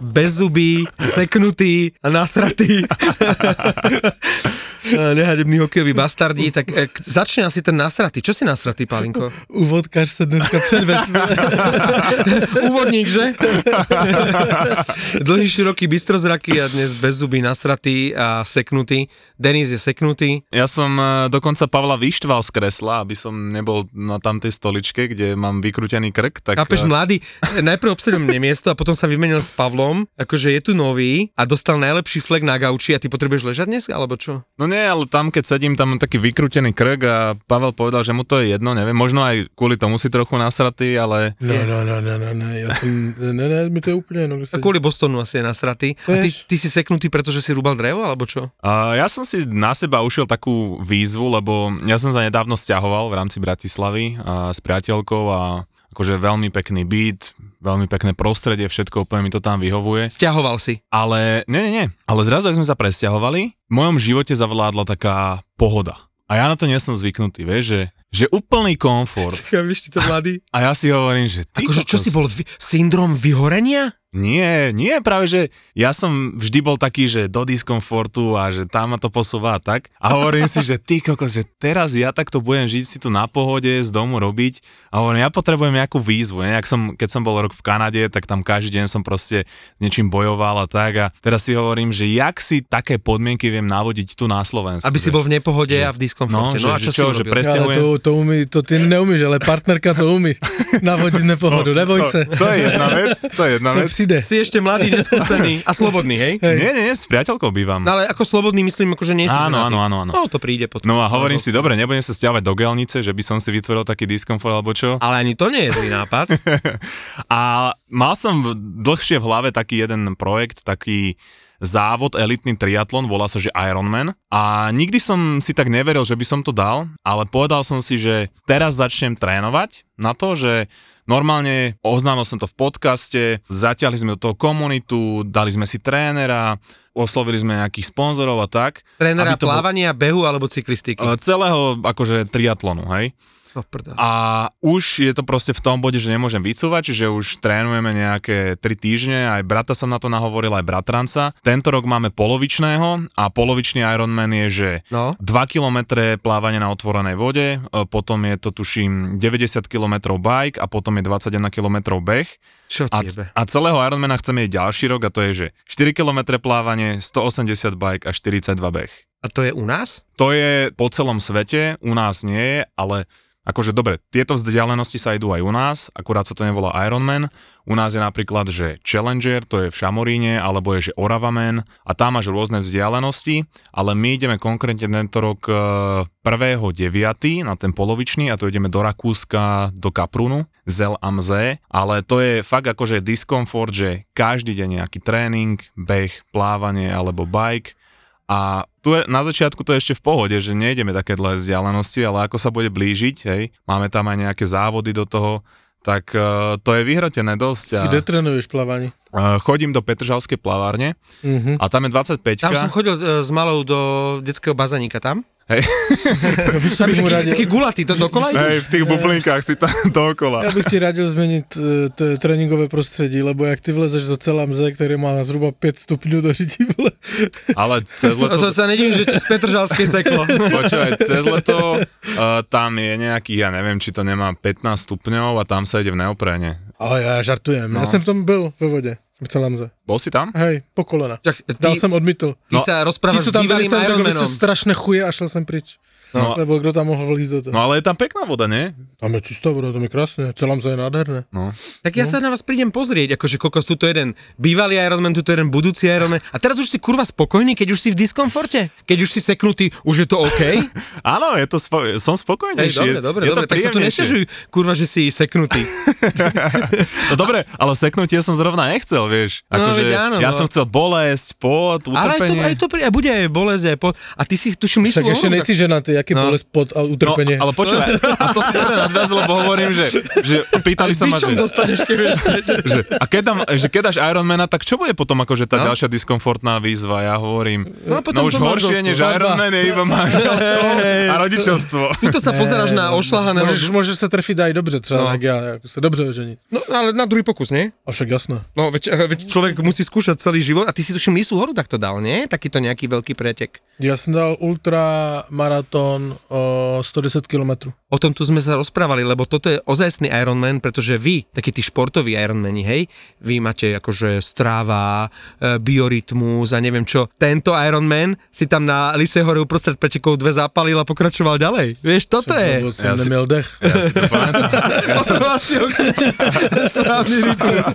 Bez zubí, seknutý a nasratý. Nehadební hokejový bastardi, tak e, začne asi ten nasratý. Čo si nasratý, Pálinko? Úvodkař sa dneska předvedl. Úvodník, že? Dlhý, široký, bystrozraký a dnes bez zuby, nasratý a seknutý. Denis je seknutý. Ja som e, dokonca Pavla vyštval z kresla, aby som nebol na tamtej stoličke, kde mám vykrútený krk. Tak, Chápeš, mladý, najprv obsedom mne miesto a potom sa vymenil s Pavlom, akože je tu nový a dostal najlepší flek na gauči a ty potrebuješ ležať dnes, alebo čo? No nie, ale tam keď sedím, tam mám taký vykrútený krk a Pavel povedal, že mu to je jedno, neviem, možno aj kvôli tomu si trochu nasratý, ale... No, no, no, no, no, no, ja som, ne, ne, mi to je úplne jedno. A kvôli Bostonu asi je nasratý. A ty, ty si seknutý, pretože si rúbal drevo, alebo čo? A ja som si na seba ušiel takú výzvu, lebo ja som sa nedávno stiahoval v rámci Bratislavy a s priateľkou a akože veľmi pekný byt, veľmi pekné prostredie, všetko úplne mi to tam vyhovuje. Sťahoval si. Ale, nie, nie, nie. Ale zrazu, ak sme sa presťahovali, v mojom živote zavládla taká pohoda. A ja na to nie som zvyknutý, vieš, že, že úplný komfort. Chápeš to mladý? A ja si hovorím, že ty Akože čo si bol, vy, syndrom vyhorenia? Nie, nie, práve že ja som vždy bol taký, že do diskomfortu a že tam ma to posúva a tak. A hovorím si, že ty kokos, že teraz ja takto budem žiť si tu na pohode, z domu robiť. A hovorím, ja potrebujem nejakú výzvu. Ne? Jak som, keď som bol rok v Kanade, tak tam každý deň som proste niečím bojoval a tak. A teraz si hovorím, že jak si také podmienky viem navodiť tu na Slovensku. Aby si že- bol v nepohode že- a v diskomforte. No, No, a že- čo, si že- že urobil? presne- Ale to, to, umí, to ty neumíš, ale partnerka to umí. Navodiť nepohodu, neboj sa. To je jedna vec, to je jedna To vec. přijde. Si ešte mladý, neskúsený a slobodný, hej? Nie, nie, nie, s priateľkou bývam. No ale ako slobodný myslím, akože nie si Áno, áno, áno, áno. No to príde potom. No a hovorím si, dobre, nebudem sa stiavať do gelnice, že by som si vytvoril taký diskomfort alebo čo. Ale ani to nie je zlý nápad. A mal som dlhšie v hlave taký jeden projekt, taký závod, elitný triatlon, volá sa, že Ironman. A nikdy som si tak neveril, že by som to dal, ale povedal som si, že teraz začnem trénovať na to, že normálne oznámil som to v podcaste, zatiahli sme do toho komunitu, dali sme si trénera, oslovili sme nejakých sponzorov a tak. Trénera to bol- plávania, behu alebo cyklistiky. e, celého akože triatlonu, hej. Prdel. A už je to proste v tom bode, že nemôžem vycúvať, čiže už trénujeme nejaké 3 týždne, aj brata som na to nahovoril, aj bratranca. Tento rok máme polovičného a polovičný Ironman je, že No. 2 km plávanie na otvorenej vode, e, potom je to tuším 90 km bike a potom je 21 km beh. Čo A, ti jebe? a celého Ironmana chceme ísť ďalší rok a to je, že 4 km plávanie, 180 bike a 42 beh. A to je u nás? To je po celom svete, u nás nie je, ale akože dobre, tieto vzdialenosti sa idú aj u nás, akurát sa to nevolá Ironman. U nás je napríklad, že Challenger, to je v Šamoríne, alebo je, že Oravaman a tam máš rôzne vzdialenosti, ale my ideme konkrétne tento rok e, 1.9. na ten polovičný a to ideme do Rakúska, do Kaprunu, Zel am See, ale to je fakt akože diskomfort, že každý deň nejaký tréning, beh, plávanie alebo bike a tu je, na začiatku to je ešte v pohode, že nejdeme také dlhé vzdialenosti, ale ako sa bude blížiť, hej, máme tam aj nejaké závody do toho, tak uh, to je vyhrotené dosť. A, Ty kde trénuješ plávanie? uh, chodím do Petržalskej plavárne Mhm. a tam je 25 Tam som chodil e, s malou do detského bazaníka tam. Hej, Ja bych, by mu radil, Taký gulatý, to dokola ideš? hej, v tých bublinkách si tam dookola. ja bych ti radil změnit eh, t- tréninkové prostředí, lebo jak ty vlezeš do celá mze, který má zhruba 5 stupňů do vole. Ale cez No leto... to sa nedivím, že ti z Petržalskej seklo. Počúvaj, cez leto uh, tam je nejakých, ja neviem, či to nemá 15 stupňov a tam sa ide v neopréne. Ale já žartujem, No. já jsem v tom byl ve vodě. V Celamze. Bol si tam? Hej, po kolena. Tak Dal ty, jsem odmítl. ty No, sa Ti, rozprávaš co s tam byli, jsem řekl, že strašně chuje a šel jsem pryč. No. Lebo kdo tam mohl vlízt do toho? No ale je tam pekná voda, nie? Tam je čistá voda, tam je krásne. Celamze je nádherné. No. Tak ja sa na vás prídem pozrieť, akože kokos, tuto jeden bývalý Ironman, tuto jeden budúci Ironman. A teraz už si kurva spokojný, keď už si v diskomforte? Keď už si seknutý, už je to OK? Áno, je to spo- som Hej, spokojnejší. dobre, dobre, je dobre, tak sa tu nestiažuj, kurva, že si seknutý. No dobre, ale seknutie som zrovna nechcel, vieš. No, Akože veď áno, ja no. som chcel bolesť, pot, Ale aj to, utrpenie. aj to pri, aj bude aj bolesť, aj po... A ty si tuším Však myslel... ešte nejsi ženatý, jaký No. no. bolest pod a No, utrpenie. ale počúvaj, a to si dobre nadviazal, lebo hovorím, že, že pýtali sa ma, že, dostaneš, keď že, a keď, dám, že keď dáš Ironmana, tak čo bude potom akože tá No. ďalšia diskomfortná výzva? Ja hovorím, No a potom no už horšie než. Ironman je iba manželstvo a rodičovstvo. Tuto sa pozeráš na ošlahaného... Můžeš, můžeš se trefit aj dobře, třeba No. no. jako se dobře oženit. No ale na druhý pokus, nie? A však jasné. No, veď, veď človek musí skúšať celý život a ty si tuším Lisu horu takto dal, nie? Takýto nejaký veľký pretek. Já jsem dal ultra maraton o 110 km. O tom tu sme sa rozprávali, lebo toto je ozajstný Ironman, pretože vy, takí tí športoví Ironmani, hej, vy máte akože stráva, e, biorytmus a neviem čo. Tento Ironman si tam na Lise hore uprostred pretekov dve zapalil a pokračoval ďalej. Vieš, toto je... Já si- neměl dech. Ja si to správny rytmus.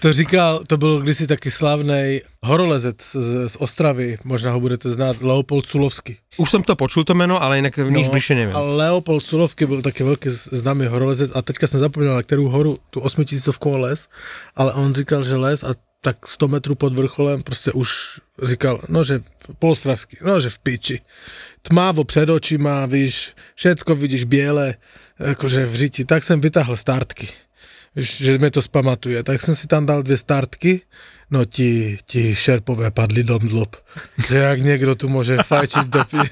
To říkal, to byl kdysi taky slavný horolezec z, z Ostravy, možná ho budete znát, Leopold Sulovský. Už som to počul to meno, ale inak nič bližšie neviem. Leopold Sulovský byl taky velký z- známý horolezec a teďka jsem zapomněl, na kterou horu, tu osmitisícovkou les, ale on říkal, že les a tak 100 metrů pod vrcholem prostě už říkal, no že polostravský, no že v piči. Tmávo před očima, víš, všecko vidíš biele, jakože v řiti. Tak jsem vytáhl startky, že mi to spamatuje. Tak jsem si tam dal dvě startky, no ti, ti šerpové padli do mdlob. Že jak někdo tu může fajčiť do pi-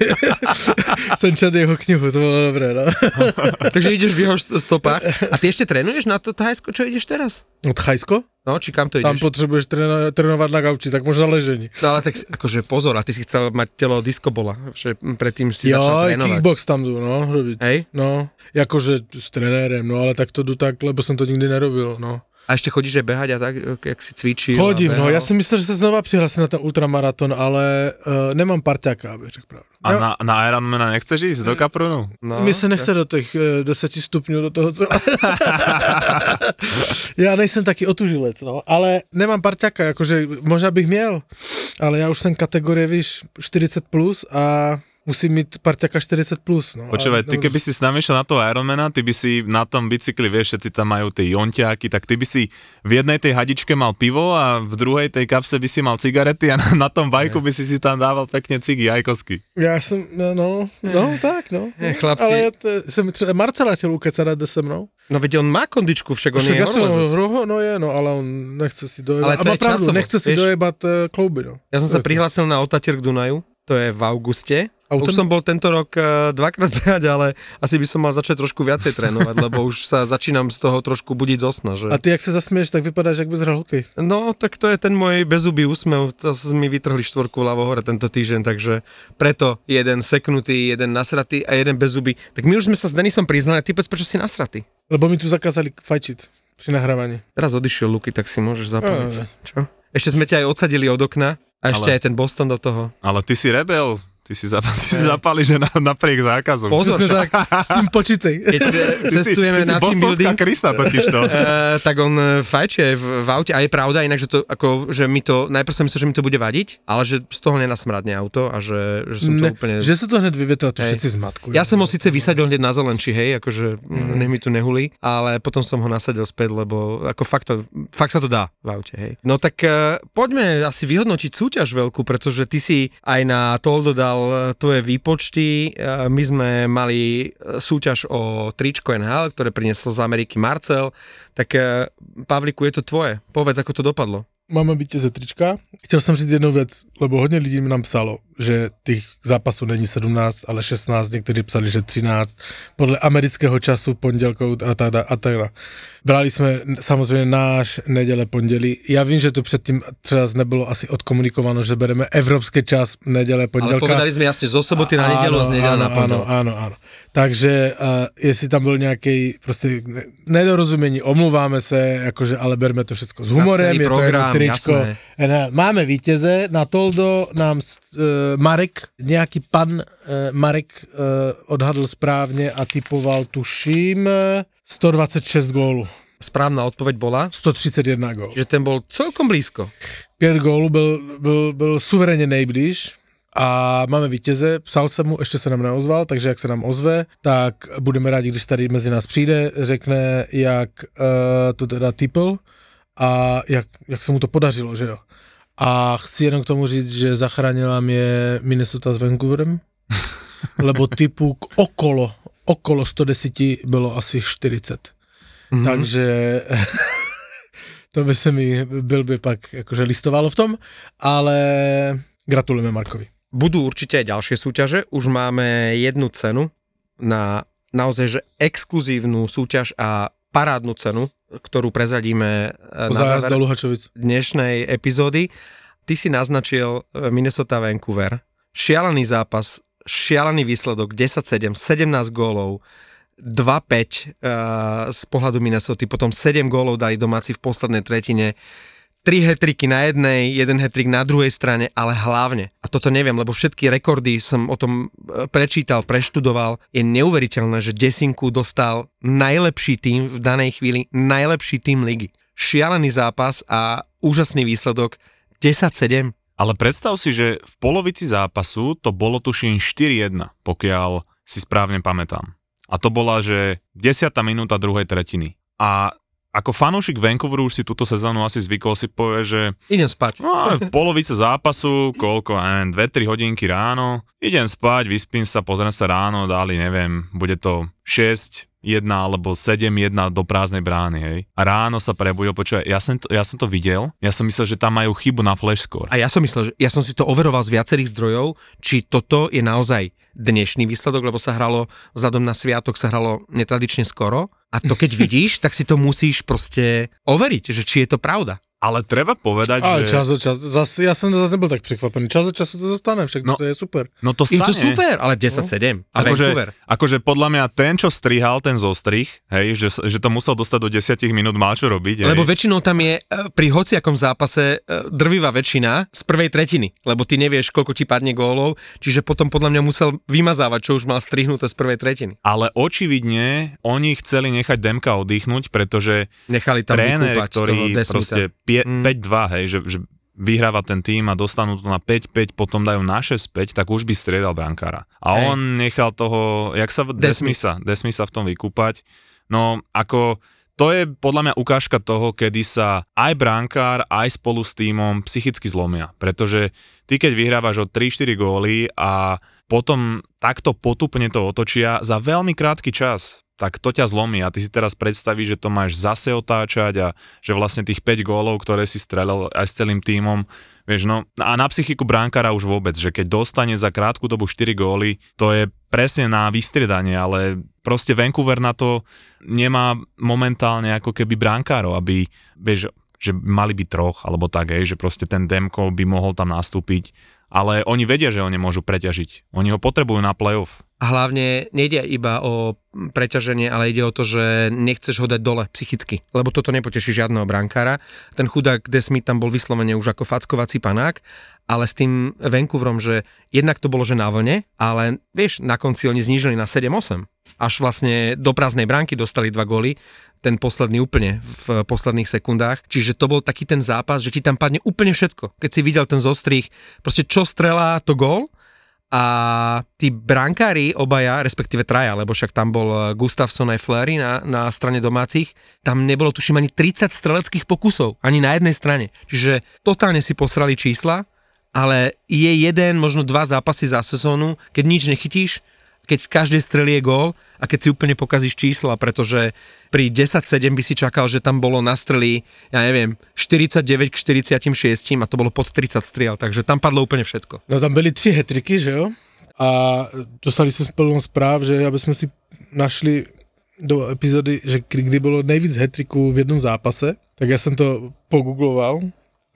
Jsem čet jeho knihu, to bylo dobré, no. Takže ideš v jeho stopách. A ty ešte trénuješ na to Thajsko, čo ideš teraz? Od Chajsko? No, či kam to Tam ideš? potřebuješ tréno- trénovat na gauči, tak možná ležení. No ale tak akože pozor, a ty si chcel mať telo diskobola, že predtým si Jo, začal trénovať. kickbox tam jdu, no, robiť. Hej? No, jakože s trenérem, no ale tak to jdu tak, lebo jsem to nikdy nerobil, no. A ešte chodíš aj behať a tak, jak si cvičil? Chodím, no, já jsem myslel, že se znova přihlásím na ten ultramaraton, ale uh, nemám parťáka, abych řekl pravdu. A na, na Ironmana nechceš ísť do Kaprunu? No, Mi se nechce do těch uh, 10 stupňů do toho celého. já nejsem taky otužilec, no, ale nemám parťáka, jakože možná bych měl, ale já už jsem kategorie, víš, 40 plus a musím mít parťáka 40 plus, no. Počúvaj, ty keby si s nami išiel na toho Ironmana, ty by si na tom bicykli, vieš, všetci tam majú tie jonťáky, tak ty by si v jednej tej hadičke mal pivo a v druhej tej kapse by si mal cigarety a na, na tom bajku by si si tam dával pekne cigy, ajkosky. Já jsem, no, no, no tak, no. Eh, chlapci. Ale to, jsem třeba Marcela chtěl ukecat jde se mnou. No veď on má kondičku, však on Však je horolezec. roho, no je, no, ale on nechce si dojebat. Ale to a má je pravdu, časovo, nechce si vieš. dojebat uh, klouby, no. Ja som sa prihlásil na Otatier k Dunaju, to je v auguste. Autom? Už som bol tento rok eh, dvakrát behať, ale asi by som mal začať trošku viacej trénovať, lebo už sa začínam z toho trošku budiť zo sna, že? A ty, jak se zasměješ, tak vypadáš, jak bys hrál hokej. No, tak to je ten môj bezubý úsmev, to mi vytrhli štvorku ľavo hore tento týždeň, takže preto jeden seknutý, jeden nasratý a jeden bezubý. Tak my už sme sa s Denisom priznali, ty povedz, prečo si nasratý? Lebo mi tu zakázali fajčit při nahrávání. Teraz odišiel Luky, tak si môžeš zapaliť. No, no. Čo? Ešte sme ťa aj odsadili od okna a ešte Ale- aj ten Boston do toho. Ale ty si rebel, ty si, zap, ty si zapali, že na, napriek zákazu. Pozor, tak, s tím počítej. keď eh, ty si, cestujeme ty si na team building, krysa totiž to. Uh, tak on fajčí aj v, v aute a je pravda inak, že to ako, že mi to, najprv som myslel, že mi to bude vadiť, ale že z toho nenasmradne auto a že, že som to Ne, úplne... že se to hned vyvětrá, to Hej. všetci zmatkujú. Ja som ho síce vysadil hneď na zelenči, hej, akože mm. nech mi tu nehulí, ale potom som ho nasadil späť, lebo ako fakt, to, fakt sa to dá v aute, hej. No tak uh, poďme asi vyhodnotiť súťaž veľkú, pretože ty si aj na Toldo dal eh, tvoje výpočty, uh, my sme mali eh, súťaž o tričko NHL, ktoré priniesol z Ameriky Marcel, tak uh, Pavliku, je to tvoje, povedz, ako to dopadlo. Máme vítěze trička. Chtěl jsem říct jednu věc, lebo hodně lidí mi nám psalo, že tých zápasů není 17, ale 16, někteří psali, že 13, podle amerického času, pondělkou a tak a tak. Brali jsme samozřejmě náš neděle pondělí. Já vím, že to předtím třeba nebylo asi odkomunikováno, že bereme evropský čas neděle pondělka. Ale povedali jsme jasně zo soboty na nedělu, z neděle na pondělí. Ano, ano, ano. Takže uh, jestli tam byl nějaký prostě nedorozumění, omluváme se, jakože, ale berme to všechno s humorem, je program, to tričko. Jasné. Máme vítěze, na Toldo nám uh, Marek, nějaký pan uh, Marek uh, odhadl správně a typoval, tuším, 126 gólů. Správna odpoveď bola? 131 gól. Že ten bol celkom blízko. 5 gólů byl, byl, byl suverénně nejblíž a máme vítěze, psal jsem mu, ještě se nám neozval, takže jak se nám ozve, tak budeme rádi, když tady mezi nás přijde, řekne, jak uh, to teda typl a jak, jak se mu to podařilo, že jo. A chci jenom k tomu říct, že zachránila mě Minnesota s Vancouverem, lebo typu okolo, okolo 110 bylo asi 40. Mm-hmm. Takže to by se mi byl by pak jakože listovalo v tom, ale gratulujeme Markovi. Budú určite aj ďalšie súťaže. Už máme jednu cenu na naozaj že exkluzívnu súťaž a parádnu cenu, ktorú prezradíme eh, na záver dnešnej epizódy. Ty si naznačil eh, Minnesota Vancouver. Šialený zápas, šialený výsledok, 10-7, 17 gólov, 2-5 uh, eh, z pohľadu Minnesota, potom 7 gólov dali domáci v poslednej tretine tri hetriky na jednej, jeden hetrik na druhej strane, ale hlavne, a toto neviem, lebo všetky rekordy som o tom e, prečítal, preštudoval, je neuveriteľné, že Desinku dostal najlepší tým v danej chvíli, najlepší tým ligy. Šialený zápas a úžasný výsledok 10-7. Ale predstav si, že v polovici zápasu to bolo tuším 4-1, pokiaľ si správne pamätám. A to bola, že 10. minúta druhej tretiny. A ako fanúšik Vancouveru už si túto sezónu asi zvykol si povie, že... Idem spať. No, polovice zápasu, koľko, neviem, 2-3 hodinky ráno, idem spať, vyspím sa, pozriem sa ráno, dali, neviem, bude to 6, 1 alebo 7-1 do prázdnej brány, hej. A ráno sa prebudil, počúvaj, ja som, to, ja som to videl, ja som myslel, že tam majú chybu na flash score. A ja som myslel, že ja som si to overoval z viacerých zdrojov, či toto je naozaj dnešný výsledok, lebo sa hralo, vzhľadom na sviatok sa hralo netradične skoro. A to keď vidíš, tak si to musíš proste overiť, že či je to pravda. Ale treba povedať, Ale že... čas od času, zase, ja som zase nebol tak prekvapený. Čas od času to zostane, však no, to je super. No to stane. Je to super, ale 10-7. No. Akože, akože podľa mňa ten, čo strihal ten zostrih, hej, že, že to musel dostať do 10 minút, mal čo robiť. Hej. Lebo väčšinou tam je e, pri hociakom zápase e, drvivá väčšina z prvej tretiny, lebo ty nevieš, koľko ti padne gólov, čiže potom podľa mňa musel vymazávať, čo už mal strihnuté z prvej tretiny. Ale očividne oni chceli nechať Demka oddychnúť, pretože Nechali tam tréner, ktorý proste pie, mm. 5-2, hej, že, že vyhráva ten tým a dostanú to na 5-5, potom dajú na 6-5, tak už by striedal brankára. A hej. on nechal toho, jak sa Desmisa, Desmisa v tom vykúpať. No ako to je podľa mňa ukážka toho, kedy sa aj brankár, aj spolu s týmom psychicky zlomia. Pretože ty keď vyhrávaš o 3-4 góly a potom takto potupne to otočia za veľmi krátky čas tak to ťa zlomí a ty si teraz predstavíš, že to máš zase otáčať a že vlastne tých 5 gólov, ktoré si strelil aj s celým tímom, vieš, no a na psychiku bránkara už vôbec, že keď dostane za krátku dobu 4 góly, to je presne na vystriedanie, ale proste Vancouver na to nemá momentálne ako keby bránkárov, aby, vieš, že mali by troch, alebo tak, hej, že proste ten Demko by mohol tam nastúpiť, ale oni vedia, že ho nemôžu preťažiť. Oni ho potrebujú na playoff. A hlavne nejde iba o preťaženie, ale ide o to, že nechceš ho dať dole psychicky, lebo toto nepoteší žiadneho brankára. Ten chudák Desmith tam bol vyslovene už ako fackovací panák, ale s tým Vancouverom, že jednak to bolo, že na vlne, ale vieš, na konci oni znížili na 7-8. Až vlastne do prázdnej bránky dostali dva góly, ten posledný úplne v posledných sekundách. Čiže to bol taký ten zápas, že ti tam padne úplne všetko. Keď si videl ten zostrih, proste čo strelá, to gól a tí brankári obaja, respektíve traja, lebo však tam bol eh, Gustafsson aj Flery na, na strane domácich, tam nebolo tuším ani 30 streleckých pokusov, ani na jednej strane. Čiže totálne si posrali čísla, ale je jeden, možno dva zápasy za sezónu, keď nič nechytíš, keď každý strelí je gól a keď si úplne pokazíš čísla, pretože pri 10-7 by si čakal, že tam bolo na strelí, ja neviem, 49 k 46 a to bolo pod 30 striel, takže tam padlo úplne všetko. No tam byly tři hetriky, že jo? A dostali jsme plnou zpráv, že aby jsme si našli do epizody, že kdy bylo nejvíc hetriků v jednom zápase, tak já jsem to pogoogloval.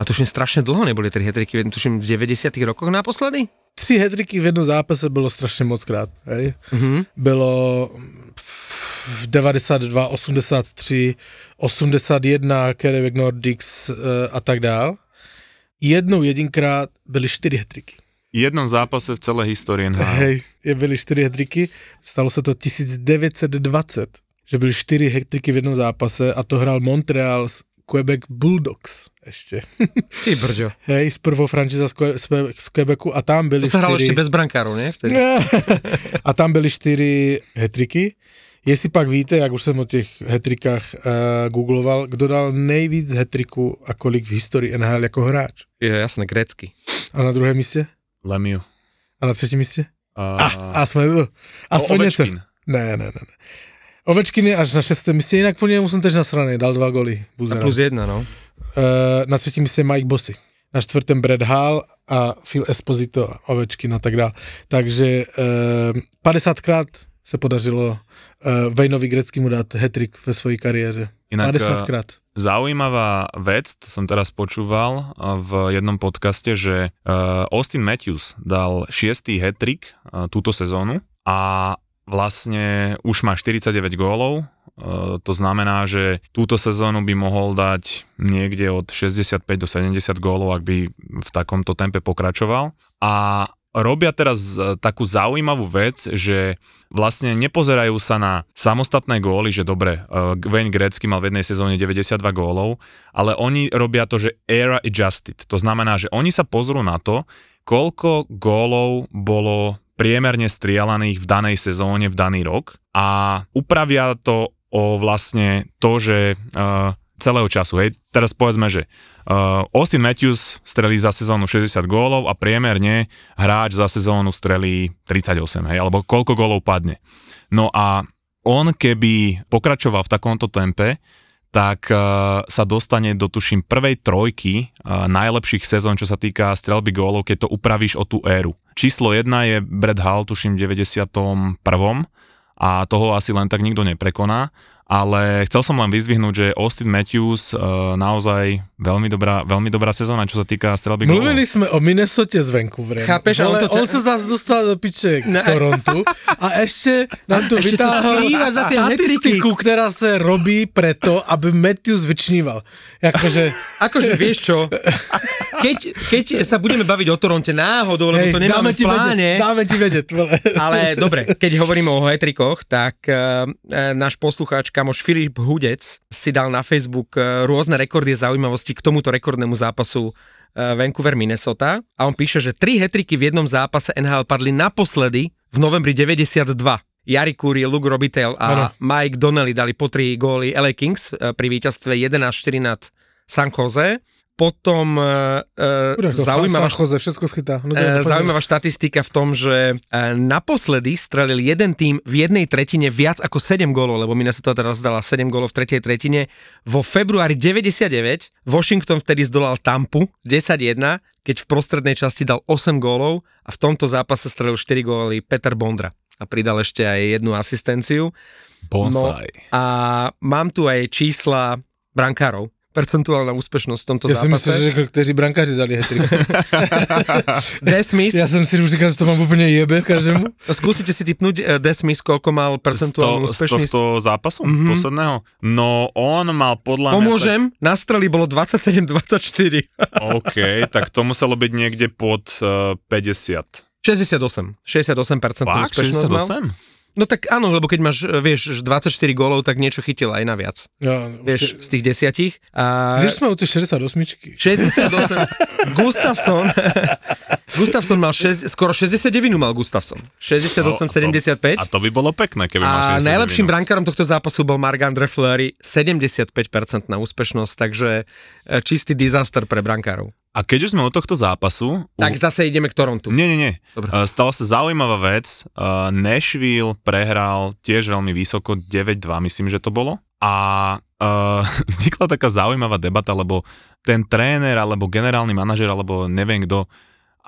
A tuším, strašne dlho neboli tri hetriky, tuším v 90 rokoch naposledy? Tři hetriky v jednom zápase bylo strašně moc krát, hej? Mhm. Bylo v 92, 83, 81, Quebec Nordics eh, a tak dál. Jednou jedinkrát byly čtyři hetriky. Jednom zápase v celé histórii NHL. Hej, byly čtyři hetriky, stalo se to 1920, že byly čtyři hetriky v jednom zápase a to hrál Montreal s Quebec Bulldogs ještě. Ty brďo. Hej, z prvou frančíza z, Que- z, Que- z Quebecu a tam byly To sa hralo čtyři... ešte bez brankárov, nie? Vtedy. a tam byly čtyři hetriky. Jestli pak víte, jak už jsem o těch hetrikách uh, googloval, kdo dal nejvíc hetriků a kolik v historii NHL jako hráč? Je jasné, grécky. A na druhém místě? Lemieux. A na třetím místě? Uh, A, a jsme to. Aspoň něco. Ne, ne, ne. ne. Ovečkin je až na šestém místě, jinak po něm jsem tež nasraný, dal dva goly. A Buzera. plus jedna, no. Uh, na třetím místě Mike Bossy. Na čtvrtém Brad Hall a Phil Esposito a Ovečkin a tak dále. Takže uh, 50krát se podařilo uh, Vejnovi Greckému dát hetrik ve své kariéře. Inak, 50krát. Zaujímavá vec, to som teraz počúval a, v jednom podcaste, že Austin Matthews dal šiestý hat-trick uh, túto sezónu a vlastne už má 49 gólov, uh, to znamená, že túto sezónu by mohol dať niekde od 65 do 70 gólov, ak by v takomto tempe pokračoval. A robia teraz e, takú zaujímavú vec, že vlastne nepozerajú sa na samostatné góly, že dobre, uh, Wayne Gretzky mal v jednej sezóne 92 gólov, ale oni robia to, že era adjusted. To znamená, že oni sa pozrú na to, koľko gólov bolo priemerne strielaných v danej sezóne, v daný rok a upravia to o vlastne to, že uh, celého času. Hej, teraz povedzme, že uh, Austin Matthews strelí za sezónu 60 gólov a priemerne hráč za sezónu strelí 38, hej, alebo koľko gólov padne. No a on keby pokračoval v takomto tempe, tak uh, sa dostane do tuším prvej trojky uh, najlepších sezón, čo sa týka strelby gólov, keď to upravíš o tú éru. Číslo 1 je Brad Hall, tuším v 91. a toho asi len tak nikto neprekoná, ale chcel som len vyzvihnúť, že Austin Matthews uh, naozaj veľmi dobrá, veľmi dobrá sezóna, čo sa týka strelby gólov. Mluvili jsme o Minnesotě s Vancouverem. Chápeš, a on ale to on se zase dostal do piče k Ne. Torontu a ještě nám tu ešte skrýva za tie statistiku, která se robí preto, aby Matthews vyčníval. Jakože, Akože vieš čo, keď, keď sa budeme baviť o Toronte náhodou, lebo hej, to nemáme dáme v ti pláne, vedieť, dáme ti vedieť. ale dobre, keď hovoríme o hetrikoch, tak uh, náš poslucháč, kamoš Filip Hudec si dal na Facebook uh, rôzne rekordy zaujímavosti k tomuto rekordnému zápasu uh, Vancouver Minnesota a on píše, že tri hetriky v jednom zápase NHL padli naposledy v novembri 92. Jari Kuri, Luke Robitel a Áno. Mike Donnelly dali po tri góly LA Kings eh, pri víťazstve 11-4 nad San Jose. Potom uh, zaujímavá, San Jose, všetko schytá. No, napadne. zaujímavá štatistika v tom, že eh, naposledy strelil jeden tým v jednej tretine viac ako 7 gólov, lebo Minnesota teraz dala 7 gólov v tretej tretine. Vo februári 99 Washington vtedy zdolal Tampu 10-1, keď v prostrednej časti dal 8 gólov a v tomto zápase strelil 4 góly Peter Bondra a pridal ešte aj jednu asistenciu. Bonsai. A mám tu aj čísla brankárov, percentuálna úspešnosť v tomto Já jsem myslel, zápase. že řekl, kteří brankáři dali hetrik. Des Smith, Já jsem si už říkal, že to mám úplně jebe každému. skúsite si typnúť eh, Des Smith, koľko mal Z, percentuálnu to, z úspešnosť. tohto zápasu mm-hmm. posledného? No on mal podľa mňa... Pomôžem, na strely bolo 27-24. OK, tak to muselo byť niekde pod uh, 50. 68. 68% Fakt? úspešnosť mal. 68? No tak áno, lebo keď máš, eh, vieš, 24 gólov, tak niečo chytil aj na viac. Ja, Vieš, z tých desiatich. A Když jsme u těch 68. 68. Gustafsson. Gustafsson mal 6, skoro 69 mal Gustafsson. 68, No, a to- 75. A to by bolo pekné, keby mal A 60 najlepším brankárom tohto zápasu bol Marc-André Fleury, 75% na úspešnosť, takže e, čistý disaster pre brankárov. A keď už sme od tohto zápasu... Tak u... zase ideme k Torontu. Nie, nie, nie. Dobre. Uh, stala sa zaujímavá vec. Uh, Nashville prehral tiež veľmi vysoko, 9-2 myslím, že to bolo. A uh, vznikla taká zaujímavá debata, lebo ten tréner, alebo generálny manažer, alebo neviem kto,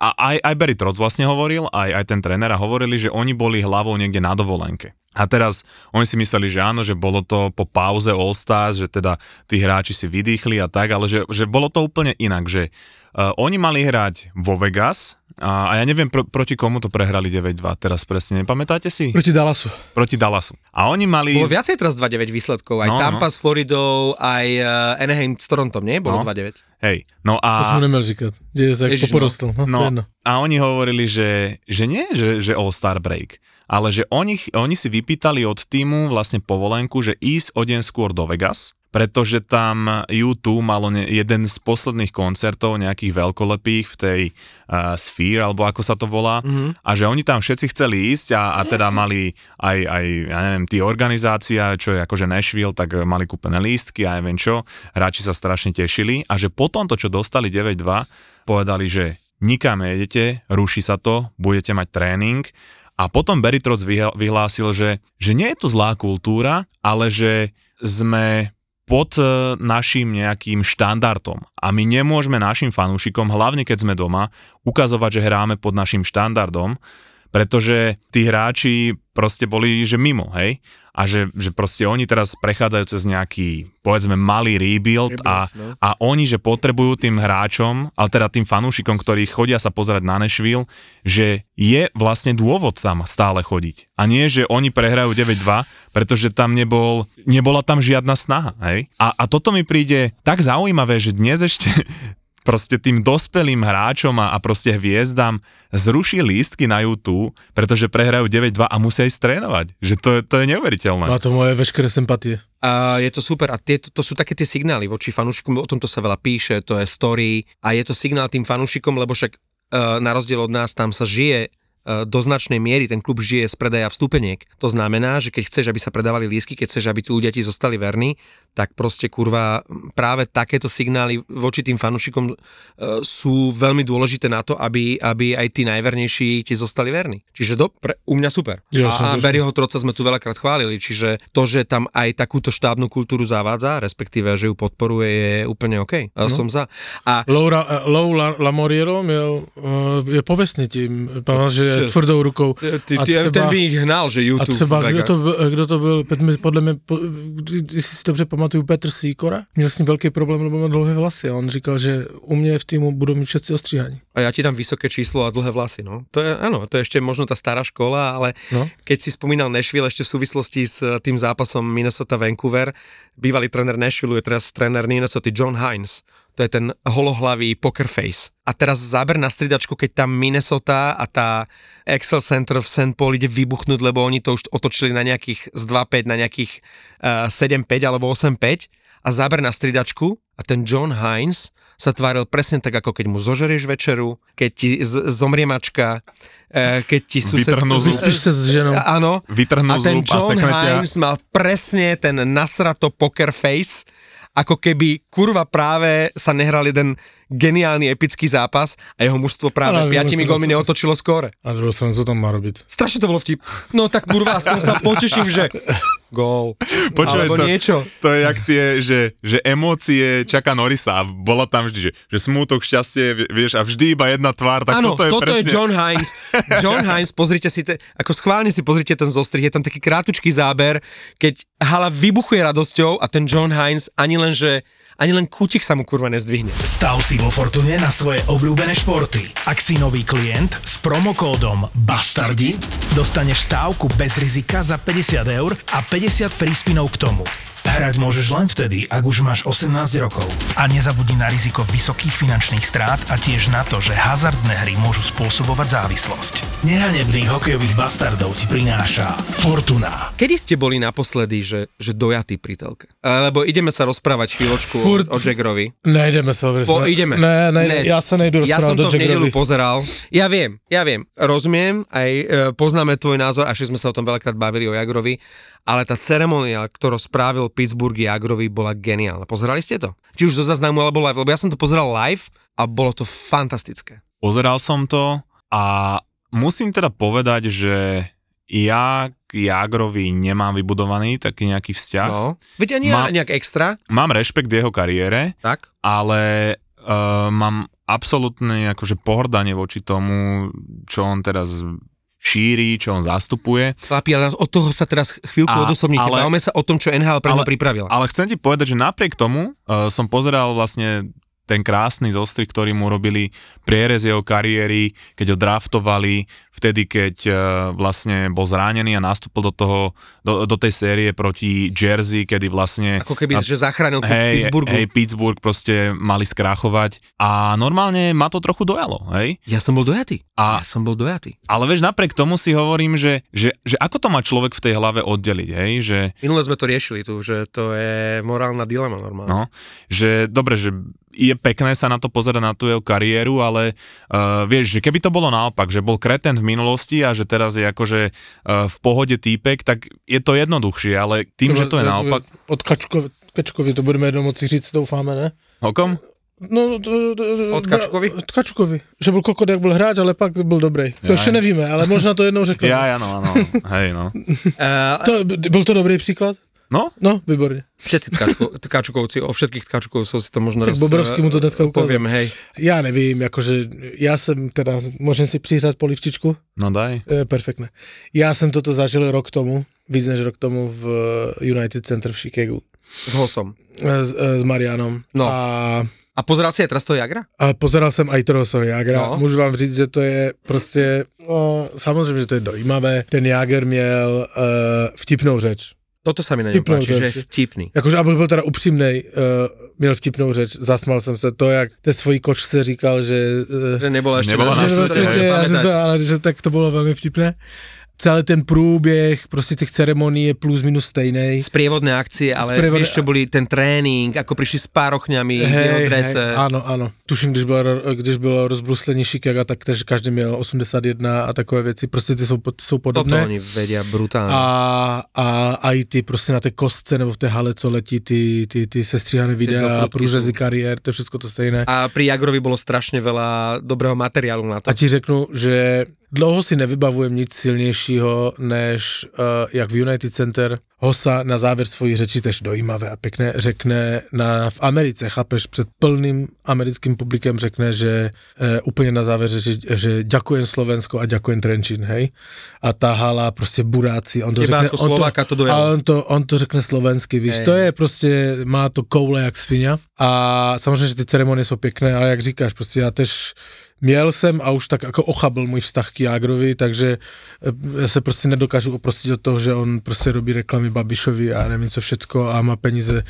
a aj, aj Barry Trotz vlastne hovoril, aj, aj ten tréner a hovorili, že oni boli hlavou niekde na dovolenke. A teraz oni si mysleli, že áno, že bolo to po pauze All Stars, že teda tí hráči si vydýchli a tak, ale že, že bolo to úplne inak, že uh, oni mali hrať vo Vegas a, a ja neviem pro, proti komu to prehrali 9-2, teraz presne, nepamätáte si? Proti Dallasu. Proti Dallasu. A oni mali... Bolo viacej teraz 2-9 výsledkov, aj No, Tampa no. s Floridou, aj uh, Anaheim s Torontom, nie? Bolo No. 2-9. Hej, no To som a... nemal říkať. Kde sa poporostol. No, No, jedno. a oni hovorili, že, že nie, že, že All-Star break, ale že oni, oni si vypýtali od týmu vlastne povolenku, že ísť o deň skôr do Vegas, pretože tam U2 malo ne, jeden z posledných koncertov nejakých veľkolepých v tej uh, Sphere, alebo ako sa to volá, mm-hmm. a že oni tam všetci chceli ísť a, a teda mali aj, aj, ja neviem, tí organizácia, čo je akože Nashville, tak mali kúpené lístky a neviem čo, hráči sa strašne tešili a že potom to, čo dostali 9-2, povedali, že nikam nejdete, ruší sa to, budete mať tréning a potom vyhla- vyhlásil, že, že nie je to zlá kultúra, ale že sme pod e, našim nejakým štandardom. A my nemôžeme našim fanúšikom, hlavne keď sme doma, ukazovať, že hráme pod našim štandardom, pretože tí hráči proste boli, že mimo, hej? A že, že proste oni teraz prechádzajú cez nejaký, povedzme, malý rebuild a, no. a oni, že potrebujú tým hráčom, ale teda tým fanúšikom, ktorí chodia sa pozerať na Nashville, že je vlastne dôvod tam stále chodiť. A nie, že oni prehrajú 9-2, pretože tam nebol, nebola tam žiadna snaha, hej? A, a toto mi príde tak zaujímavé, že dnes ešte proste tým dospelým hráčom a, a proste hviezdam zruší lístky na YouTube, pretože prehrajú 9-2 a musia ísť trénovať. Že to, to je neuveriteľné. Má to moje veškeré sympatie. A je to super a tieto, to sú také tie signály voči fanúšikom, o tomto sa veľa píše, to je story a je to signál tým fanúšikom, lebo však uh, na rozdiel od nás tam sa žije uh, do značnej miery, ten klub žije z predaja vstupeniek. To znamená, že keď chceš, aby sa predávali lísky, keď chceš, aby tí ľudia ti zostali verní, tak proste kurva práve takéto signály voči tým fanúšikom uh, sú veľmi dôležité na to, aby, aby aj tí najvernejší ti zostali verní. Čiže do, pre, u mňa super. Ja a, a Barryho Troca sme tu veľakrát chválili, čiže to, že tam aj takúto štábnu kultúru zavádza, respektíve, že ju podporuje, je úplne OK. No. Som za. A Laura, eh, Lou La- Lamoriero měl, eh, je pověstný tím, pán, že je tvrdou rukou. ty, a ty, ten by ich hnal, že a YouTube třeba, kdo to, kdo to byl, podle mě, jestli si dobře pamatuju, Petr Sýkora, měl s ním velký problém, lebo má dlouhé vlasy a on říkal, že u mě v týmu budou mít všetci ostříhaní. A ja ti dám vysoké číslo a dlhé vlasy, no. To je, áno, to je ešte možno tá stará škola, ale No. keď si spomínal Nashville ešte v súvislosti s eh, tým zápasom Minnesota-Vancouver, bývalý tréner Nashville je teraz tréner Minnesota John Hines. To je ten holohlavý poker face. A teraz záber na stridačku, keď tam Minnesota a tá Excel Center v St. Paul ide vybuchnúť, lebo oni to už otočili na nejakých z 2-5 na nejakých uh, 7-5 alebo 8-5 a záber na stridačku a ten John Hines sa tváril presne tak, ako keď mu zožerieš večeru, keď ti z- zomrie mačka, eh, keď ti sused... Vytrhnú zub. Vyspíš se s ženou. Áno. Vytrhnú A ten zub a John ťa. Hines mal presne ten nasrato poker face, ako keby kurva práve sa nehral jeden geniálny epický zápas a jeho mužstvo práve piatimi gólmi neotočilo skóre. A druhou stranu, co tam má robiť? Strašne to bolo vtip. No tak kurva, aspoň sa poteším, že gól. Počúvaj, Alebo to, niečo. to je jak tie, že, že emócie čaká Norisa. Bola tam vždy, že, že smútok, šťastie, vieš, a vždy iba jedna tvár, tak Áno, toto je toto presne... je John Hines. John Hines, pozrite si, te, ako schválne si pozrite ten zostrih, je tam taký krátučký záber, keď hala vybuchuje radosťou a ten John Hines ani len, že ani len kútik sa mu kurva nezdvihne. Stav si vo Fortune na svoje obľúbené športy. Ak si nový klient s promokódom BASTARDI, dostaneš stávku bez rizika za 50 eur a 50 free spinov k tomu. Hrať môžeš len vtedy, ak už máš 18 rokov. A nezabudni na riziko vysokých finančných strát a tiež na to, že hazardné hry môžu spôsobovať závislosť. Nehanebných hokejových bastardov ti prináša Fortuna. Kedy ste boli naposledy, že, že dojatý pri telke? Lebo ideme sa rozprávať chvíľočku Furt- o, o Jackerovi. Nejdeme se hovoriť. Po, ideme. Ne, ne, ne, já se nejdu Ja som to v nedelu pozeral. Ja viem, ja viem. Rozumiem, aj e, poznáme tvoj názor, až sme sa o tom veľakrát bavili o Jagrovi, ale tá ceremonia, ktorú spravil Pittsburgh Jagrovi, bola geniálna. Pozerali ste to? Či už zo záznamu, alebo live? Lebo ja som to pozeral live a bolo to fantastické. Pozeral som to a musím teda povedať, že ja k Jagrovi nemám vybudovaný taký nejaký vzťah. No. Veď ani ja nejak extra, Mám rešpekt jeho kariére, tak? ale uh, mám absolútne akože pohrdanie voči tomu, čo on teraz šíri, čo on zastupuje. Chlapi, ale od toho sa teraz chvíľku A- odosobnite. ale- Bavme sa o tom, čo NHL pre pripravila. Ale chcem ti povedať, že napriek tomu uh, som pozeral vlastne ten krásny zostrih, ktorý mu robili prierez jeho kariéry, keď ho draftovali, vtedy, keď uh, vlastne bol zranený a nastúpil do, toho, do, do tej série proti Jersey, kedy vlastne... Ako keby, že zachránil Hej, Pittsburghu. hej, Pittsburgh proste mali skrachovať a normálne ma to trochu dojalo, hej? Ja som bol dojatý. A- Ja som bol dojatý. Ale vieš, napriek tomu si hovorím, že, že, že ako to má človek v tej hlave oddeliť, hej? Že, Minule sme to riešili tu, že to je morálna dilema normálne. no, že dobre, že je pekné sa na to pozerať na tú jeho kariéru, ale uh, vieš, že keby to bolo naopak, že bol kreten v minulosti a že teraz je akože uh, v pohode týpek, tak je to jednoduchšie, ale tým, že to je naopak... Od Kačko, Kačkovi to budeme jednou moci říct, doufáme, ne? O kom? No, to, to, Od Kačkovi? Od Kačkovi. Že byl kokot, jak byl hráč, ale pak byl dobrý. To ještě nevíme, ale možná to jednou řekneme. Ja, ja, no, áno, hej, no. To, byl to dobrý příklad? No, No, výborně. všetci tkačko, tkačkovci, o všetkých tkačkovcov si to možno Tak raz Bobrovský mu to eh, dneska ukázal. poviem, hej. Já nevím, jakože já jsem teda, můžem si přihrát polivčičku? no daj. E, perfektné. Já jsem toto zažil rok tomu, víc než rok tomu v eh, United Center v Chicagu S Hosom. s, e, s Marianom. No. A, A pozeral si aj teraz toho Jagra? a pozeral jsem i toho Jagra. No. Můžu vám říct, že to je prostě, no, samozřejmě, že to je dojímavé. Ten Jager měl e, vtipnou řeč. Toto sa mi na ňom Vtipnou páči, že je vtipný. Jakože, abych byl teda upřímnej, uh, měl vtipnou řeč, zasmal jsem se to, jak té svojí kočce říkal, že... Uh, Že nebola ešte Nebola na na pamätať. to, ale že tak to bylo velmi vtipné. Celý ten průběh prostě těch ceremonií je plus minus stejný. sprievodné akcie, ale Sprievodné- vieš, čo boli ten tréning, ako prišli s párochňami v jeho drese. ano, ano. Tuším, když bylo, když bylo rozbruslení Chicago, tak tež každý měl 81 a takové věci, prostě ty jsou, jsou Toto podobné. oni vedia brutálne. A, a, a i ty prostě na té kostce nebo v té hale, co letí ty, ty, ty sestříhané videa, průřezy kariér, to je všechno to stejné. A pri Jagrovi bolo strašne veľa dobrého materiálu na to. A ti řeknu, že dlouho si nevybavujem nic silnějšího, než uh, jak v United Center Hosa na závěr svojí řeči tež dojímavé a pěkné řekne na, v Americe, chápeš, před plným americkým publikem řekne, že uh, úplně na závěr řeči, že ďakujem Slovensko a ďakujem Trenčín, hej? A ta hala prostě buráci, on to Teba řekne, ako on Slováka to dojalo. ale on to, on to řekne slovensky, víš, Hej. to je prostě, má to koule jak svinia a samozřejmě, že ty ceremonie jsou pěkné, ale jak říkáš, prostě já tež Měl jsem a už tak jako ochabl můj vztah k Jágrovi, takže eh, já se prostě nedokážu oprostit od toho, že on prostě robí reklamy Babišovi a nevím co všecko a má peníze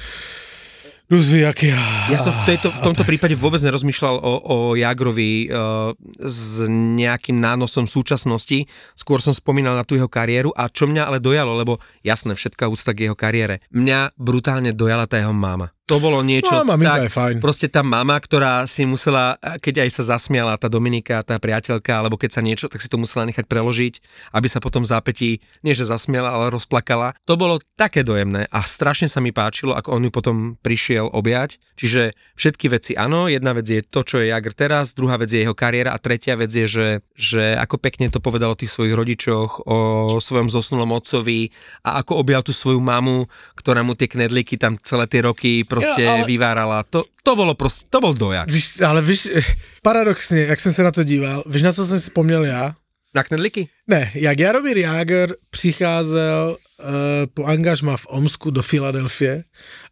rozvíjaky. Ja som v, tejto, v tomto prípade vôbec nerozmýšľal o, o Jagrovi uh, s nejakým nánosom súčasnosti, skôr som spomínal na tú jeho kariéru a čo mňa ale dojalo, lebo jasné, všetká úcta k jeho kariére, mňa brutálne dojala tá jeho mama. To bolo niečo No, maminka tak, je fajn. proste tá mama, ktorá si musela, keď aj sa zasmiala tá Dominika, tá priateľka, alebo keď sa niečo, tak si to musela nechať preložiť, aby sa potom v zápätí, nie že zasmiala, ale rozplakala. To bolo také dojemné a strašne sa mi páčilo, ako on ju potom prišiel objať. Čiže všetky veci áno, jedna vec je to, čo je Jagr teraz, druhá vec je jeho kariéra a tretia vec je, že, že ako pekne to povedal o tých svojich rodičoch, o svojom zosnulom otcovi a ako objal tú svoju mamu, ktorá mu tie knedlíky tam celé tie roky proste Jo, ale- vyvárala. To, to bolo proste, to bol dojak. Víš, ale víš, eh, paradoxně, jak jsem se na to díval, víš, na co jsem si vzpomněl já? Na knedlíky? Ne, jak Jaromír Jágr přicházel uh, po angažma v Omsku do Filadelfie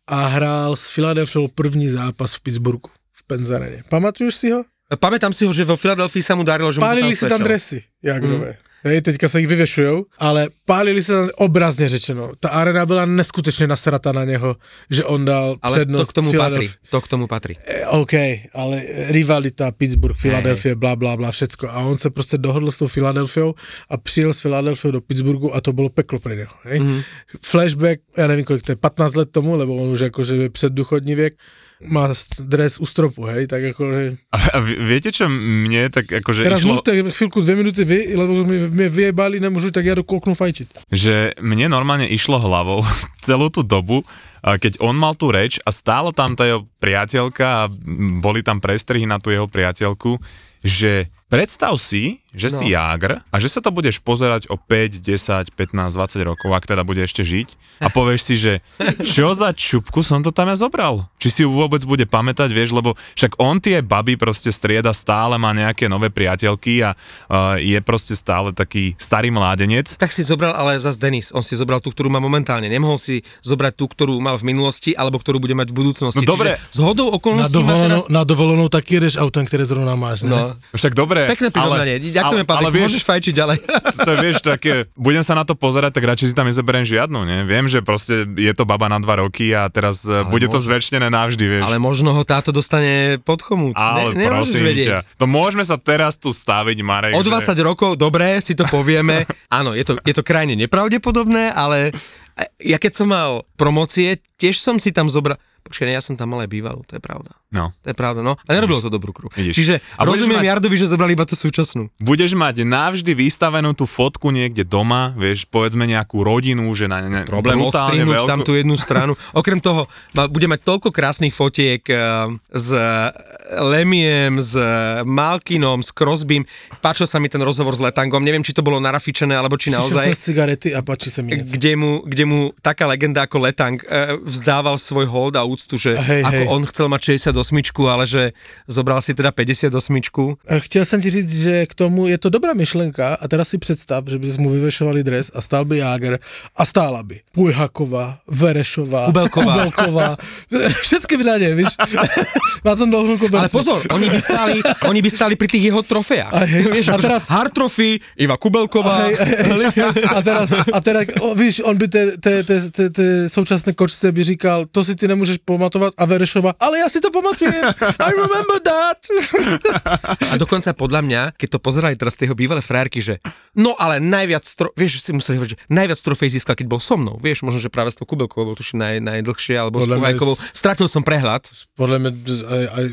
a hrál s Filadelfiou první zápas v Pittsburghu, v Penzareně. Pamatuješ si ho? Pamätám si ho, že vo Filadelfii sa mu darilo, že Pálili mu si tam tam svedčal. dresy, Jágrové. Mm. Hej, teďka se jich vyvěšujou, ale pálili se tam obrazně řečeno. Ta arena byla neskutečně nasrata na něho, že on dal Ale to přednost k tomu patrí. To k tomu patrí. E, OK, ale rivalita Pittsburgh, Philadelphia, bla, bla, bla, všecko. A on se prostě dohodl s tou Filadelfiou a přijel z Filadelfie do Pittsburghu a to bylo peklo pro něho. Hej? Mm. Flashback, já nevím kolik to je, 15 let tomu, lebo on už jakože je předduchodní věk, má dres u stropu, hej, tak akože... A, a viete, čo mne tak akože Teraz išlo... mluvte chvíľku, dve minúty vy, lebo mi, mi vyjebali, nemôžu, tak ja do koknu fajčiť. že mne normálne išlo hlavou celú tú dobu, keď on mal tú reč a stála tam tá jeho priateľka a boli tam prestrihy na tú jeho priateľku, že predstav si, že no. si jágr a že sa to budeš pozerať o 5, 10, 15, 20 rokov, ak teda bude ešte žiť a povieš si, že čo za čupku som to tam ja zobral? Či si ju vôbec bude pamätať, vieš, lebo však on tie baby proste strieda, stále má nejaké nové priateľky a uh, je proste stále taký starý mládenec. Tak si zobral ale zase Denis, on si zobral tú, ktorú má momentálne. Nemohol si zobrať tú, ktorú mal v minulosti, alebo ktorú bude mať v budúcnosti. No dobre. Čiže z hodou Na okolností má dovolenou, teraz... na dovolenou tak jedeš autem, ktoré zrovna máš, ne? No, Však dobre. Pekné prirovnanie. Ďakujeme, ale, ale vieš, môžeš fajčiť ďalej. to vieš, také, budem sa na to pozerať, tak radšej si tam nezoberiem žiadnu, ne? Viem, že proste je to baba na dva roky a teraz ale bude to môže- zväčšené navždy, vieš. Ale možno ho táto dostane pod chomút. Ale ne, prosím vedieť. ťa, to môžeme sa teraz tu staviť, Marek. O 20 že... rokov, dobre, si to povieme. Áno, je to, je to krajne nepravdepodobné, ale ja keď som mal promócie, tiež som si tam zobral... Počkaj, ja som tam mal aj bývalú, to je pravda. No. To je pravda, no. A nerobilo to dobrú kru. Vidíš. Čiže A rozumiem mať- Jardovi, že zobrali iba tú súčasnú. Budeš mať navždy vystavenú tú fotku niekde doma, vieš, povedzme nejakú rodinu, že na ne, Problém odstrihnúť veľkú... tam tú jednu stranu. Okrem toho, ma- bude mať toľko krásnych fotiek eh, s Lemiem, s Malkinom, s Crosbym. Páčil sa mi ten rozhovor s Letangom, neviem, či to bolo narafičené, alebo či Naozaj? som cigarety a páči sa mi niečo. kde mu, kde mu taká legenda ako Letang e, vzdával svoj hold a úctu, že Hej, ako hej. on chcel mať 68, ale že zobral si teda 58. A Chtěl jsem ti říct, že k tomu je to dobrá myšlenka a teraz si představ, že bys mu vyvešovali dres a stál by Jáger a stála by Pujhaková, Verešová, Kubelková. Kubelková všetky v řadě, víš, na tom dlouhom kubelci. Ale pozor, oni by stáli, oni by stáli pri tých jeho trofejách. A hej, Vieš, a akože teraz- Hard Trophy, Iva Kubelková. Hej, hej, a teraz, a teraz o, víš, on by té, té, té, té, té současné kočce by říkal, to si ty nemůžeš pamatovat a Verešova, ale já si to pamatujem, I remember that. A dokonca podľa mňa, keď to pozerali teraz tie jeho bývalé frajerky, že no ale najviac, tro, vieš, si museli hovoriť, že najviac trofej získal, keď bol so mnou. Vieš, možno, že práve s tou Kubelkovou bol tuším naj, najdlhšie, alebo Podľa mňa s- Stratil som prehľad. Podle mě, aj, aj,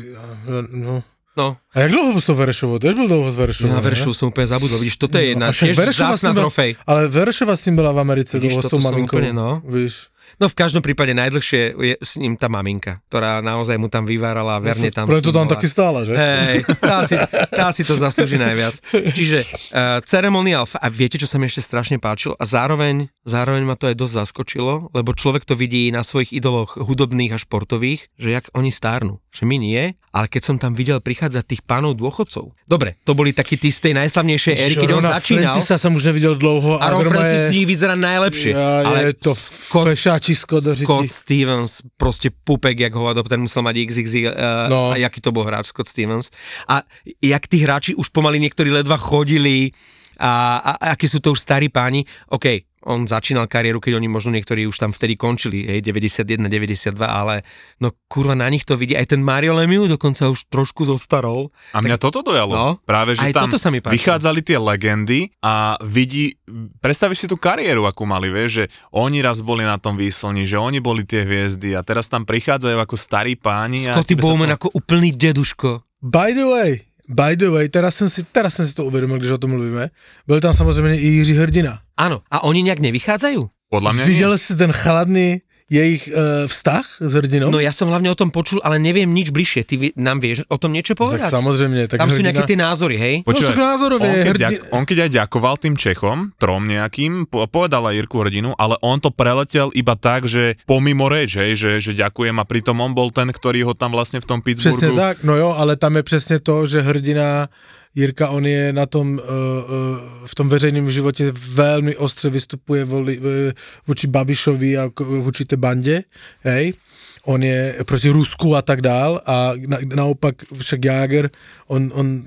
no. No, A jak dlouho s tou Verešovou? Tež byl dlouho s Verešovou, na ne? Veršovu som úplne zabudol. Vidíš, toto je jedna No, tiež bola- trofej. Ale Verešova s ním byla v Americe Vidíš, dlho s tou som maminkou. úplne, no. Víš. No v každom prípade najdlhšie je s ním tá maminka, ktorá naozaj mu tam vyvárala a verne tam Preto tam bola. taky stála, že? Hej, tá si, tá si to zaslúži najviac. Čiže uh, ceremoniál, a viete, čo sa mi ešte strašne páčilo? A zároveň, zároveň ma to aj dosť zaskočilo, lebo človek to vidí na svojich idoloch hudobných a športových, že jak oni stárnu. Že my nie, ale keď som tam videl prichádzať tých pánov dôchodcov. Dobre, to boli takí tí z tej najslavnejšej éry, keď on začínal. Francisa som už nevidel dlouho. A Ron Francis z nich vyzerá najlepšie. Ja, ale je to Scott, fešáčisko do Scott řiti. Stevens, proste pupek, jak hovado, ten musel mať XXX, uh, no. No. a jaký to bol hráč Scott Stevens. A jak tí hráči už pomaly niektorí ledva chodili a, a, a akí sú to už starí páni, OK, on začínal kariéru, keď oni možno niektorí už tam vtedy končili, hej, 91, 92, ale no kurva, na nich to vidí. Aj ten Mario Lemieux dokonca už trošku zostarol. A mňa toto dojalo. No, Práve, že aj tam toto sa mi páčilo. vychádzali tie legendy a vidí, predstavíš si tú kariéru, akú mali, vieš, že oni raz boli na tom výslni, že oni boli tie hviezdy a teraz tam prichádzajú ako starí páni. a Scotty sa Bowman to... ako úplný deduško. By the way, by the way, teraz jsem si, teraz jsem si to uvědomil, když o tom mluvíme. Byl tam samozřejmě i Jiří Hrdina. Áno, a oni nejak nevychádzajú? Podľa mňa nie. Viděl jsi ten chladný jejich uh, vztah s Hrdinou? No ja som hlavne o tom počul, ale neviem nič bližšie. Ty vi- nám vieš o tom niečo tak povedať? samozřejmě. Tak Tam sú Hrdina, nejaké tie názory, hej? Počúvaj, No, sú názorové, on, keď hrdi- ďak, on keď aj ďakoval tým Čechom, trom nejakým, po, povedal aj Jirku Hrdinu, ale on to preletel iba tak, že pomimo reč, hej, že, že ďakujem a pritom on bol ten, ktorý ho tam vlastne v tom Pittsburghu... tak, no jo, ale tam je přesně to, že Hrdina Jirka, on je na tom, uh, uh, v tom veřejném životě velmi ostře vystupuje voli, uh, vůči Babišovi a vůči té bandě, hej. On je proti Rusku a tak dál a na, naopak však Jáger, on, on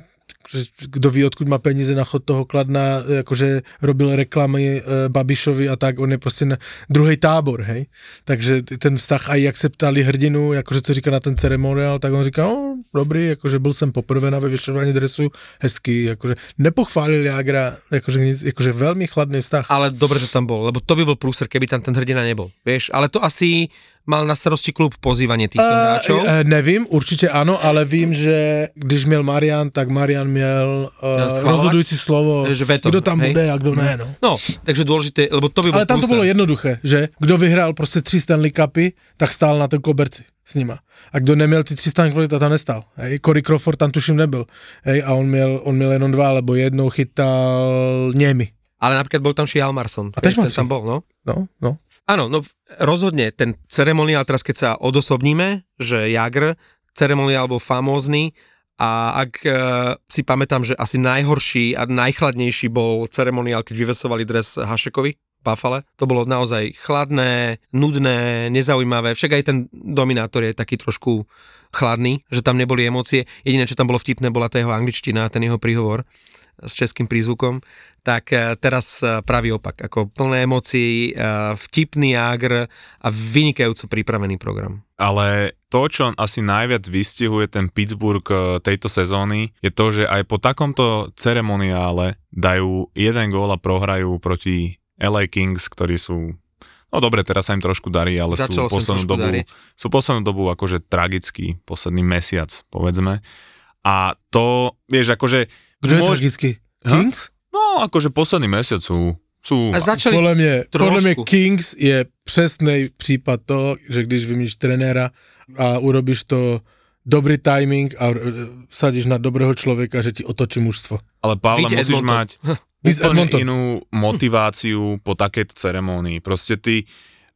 kdo ví, odkud má peníze na chod toho Kladna, jakože robil reklamy e, Babišovi a tak, on je prostě na druhý tábor, hej. Takže ten vztah, a jak se ptali hrdinu, jakože co říká na ten ceremoniál, tak on říká, no, dobrý, jakože byl jsem poprvé na vyvěšování dresu, hezký, jakože nepochválil Jágra, jakože, nic, velmi chladný vztah. Ale dobre, že tam bol, lebo to by bol prúser, keby tam ten hrdina nebol. Vieš, ale to asi mal na starosti klub pozývanie týchto Eh, hráčov? eh, nevím, určitě ano, ale vím, že když měl Marian, tak Marian měl uh, rozhodující slovo, Že veto, kdo tam hej? bude a kdo ne. No. No, takže dôležité, lebo to by bol Ale tam to bylo jednoduché, že kdo vyhrál prostě tři Stanley Cupy, tak stál na tom koberci s nima. A kdo neměl ty tři Stanley Cupy, tak tam nestal. Hej. Corey Crawford tam tuším nebyl. Hej. A on měl, on měl jenom dva, lebo jednou chytal Němy. Ale napríklad bol tam ši Almarson. A tež tam bol, no. No, no. Áno, no rozhodne, ten ceremoniál, teraz keď sa odosobníme, že Jagr, ceremoniál bol famózny a ak e, si pamätám, že asi najhorší a najchladnejší bol ceremoniál, keď vyvesovali dres Hašekovi, Buffale. To bolo naozaj chladné, nudné, nezaujímavé. Však aj ten dominátor je taký trošku chladný, že tam neboli emócie. Jediné, čo tam bolo vtipné, bola tá jeho angličtina, ten jeho príhovor s českým prízvukom. Tak e, teraz e, pravý opak, ako plné emócií, e, vtipný Jagr a vynikajúco pripravený program. Ale to, čo asi najviac vystihuje ten Pittsburgh tejto sezóny, je to, že aj po takomto ceremoniále dajú jeden gól a prohrajú proti LA Kings, ktorí sú No dobre, teraz sa im trošku darí, ale Začalo sú poslednú dobu, dariť. sú poslednú dobu akože tragický, posledný mesiac, povedzme. A to, vieš, akože... Kdo je môž- tragický? Ha? Kings? No, akože posledný mesiac sú... sú A začali... Podle mě, podle mě trošku. Kings je přesný případ toho, že když vymíš trenéra a urobíš to dobrý timing a e, vsadíš na dobrého člověka, že ti otočí mužstvo. Ale Pavle, Víte musíš Edmonton. mať úplne Edmonton. inú motiváciu po takejto ceremónii. Proste ty,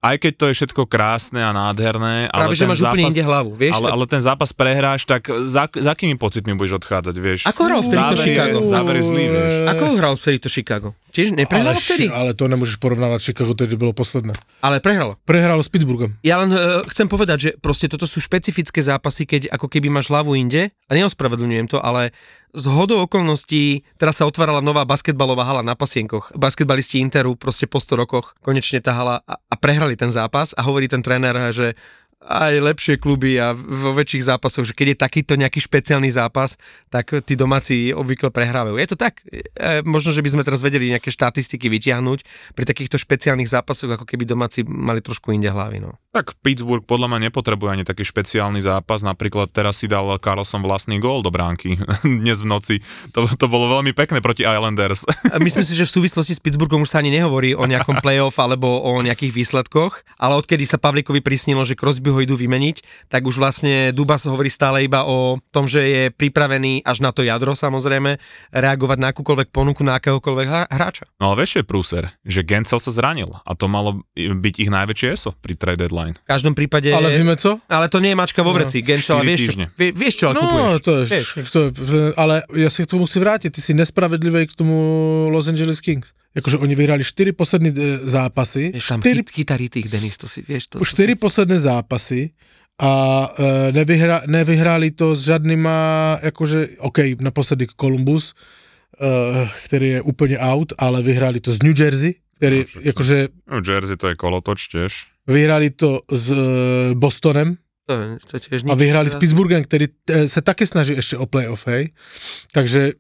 aj keď to je všetko krásne a nádherné, ale Práve, že ten máš zápas, úplne inde hlavu, vieš? Ale, ale ten zápas prehráš, tak za, za akými pocitmi budeš odchádzať, vieš? Ako hral vtedy to Chicago? Záver je zlý, vieš. Ako hral vtedy to Chicago? Tiež Ale, neprehralo vtedy? ši- ale to nemůžeš porovnávat, Chicago tedy bylo posledné. Ale prehralo. Prehralo s Pittsburghem. Ja len uh, chcem povedať, že proste toto sú špecifické zápasy, keď ako keby máš hlavu inde, a neospravedlňujem to, ale z hodou okolností teraz sa otvárala nová basketbalová hala na pasienkoch. Basketbalisti Interu proste po 100 rokoch konečne tá hala a, a prehrali ten zápas a hovorí ten tréner, že aj lepšie kluby a vo väčších zápasoch, že keď je takýto nejaký špeciálny zápas, tak tí domáci obvykle prehrávajú. Je to tak? E, možno, že by sme teraz vedeli nejaké štatistiky vytiahnuť pri takýchto špeciálnych zápasoch, ako keby domáci mali trošku inde hlavy. No. Tak Pittsburgh podľa mňa nepotrebuje ani taký špeciálny zápas, napríklad teraz si dal Carlson vlastný gól do bránky dnes v noci. To, to bolo veľmi pekné proti Islanders. Myslím si, že v súvislosti s Pittsburghom už sa ani nehovorí o nejakom playoff alebo o nejakých výsledkoch, ale odkedy sa Pavlikovi prisnilo, že Crosby ho idú vymeniť, tak už vlastne Dubas hovorí stále iba o tom, že je pripravený až na to jadro samozrejme reagovať na akúkoľvek ponuku na akéhokoľvek hráča. No ale vieš, je prúser? Že Gensel sa zranil a to malo byť ich najväčšie eso pri trade deadline. V každom prípade... Ale víme co? ale to nie je mačka vo vreci. No, štyri vieš, čo, týždne. vie, vieš, čo ale No, kupuješ. to je, Vieš. to je, ale ja si k tomu chci vrátit. Ty si nespravedlivý k tomu Los Angeles Kings. Jakože oni vyhrali 4 poslední e, zápasy. Vieš, tam čtyři, hit, chytarí tých Denis, to si, vieš, to, to už 4 posledné zápasy a e, nevyhra, nevyhráli to s žádnýma, jakože, OK, naposledy Columbus, e, který je úplně out, ale vyhráli to z New Jersey, který, No, jakože, No, Jersey to je kolotoč tiež. vyhráli to s e, Bostonem to, to tiež a vyhráli s teraz. Pittsburghem, který e, se taky snaží ještě o playoff, hej. Takže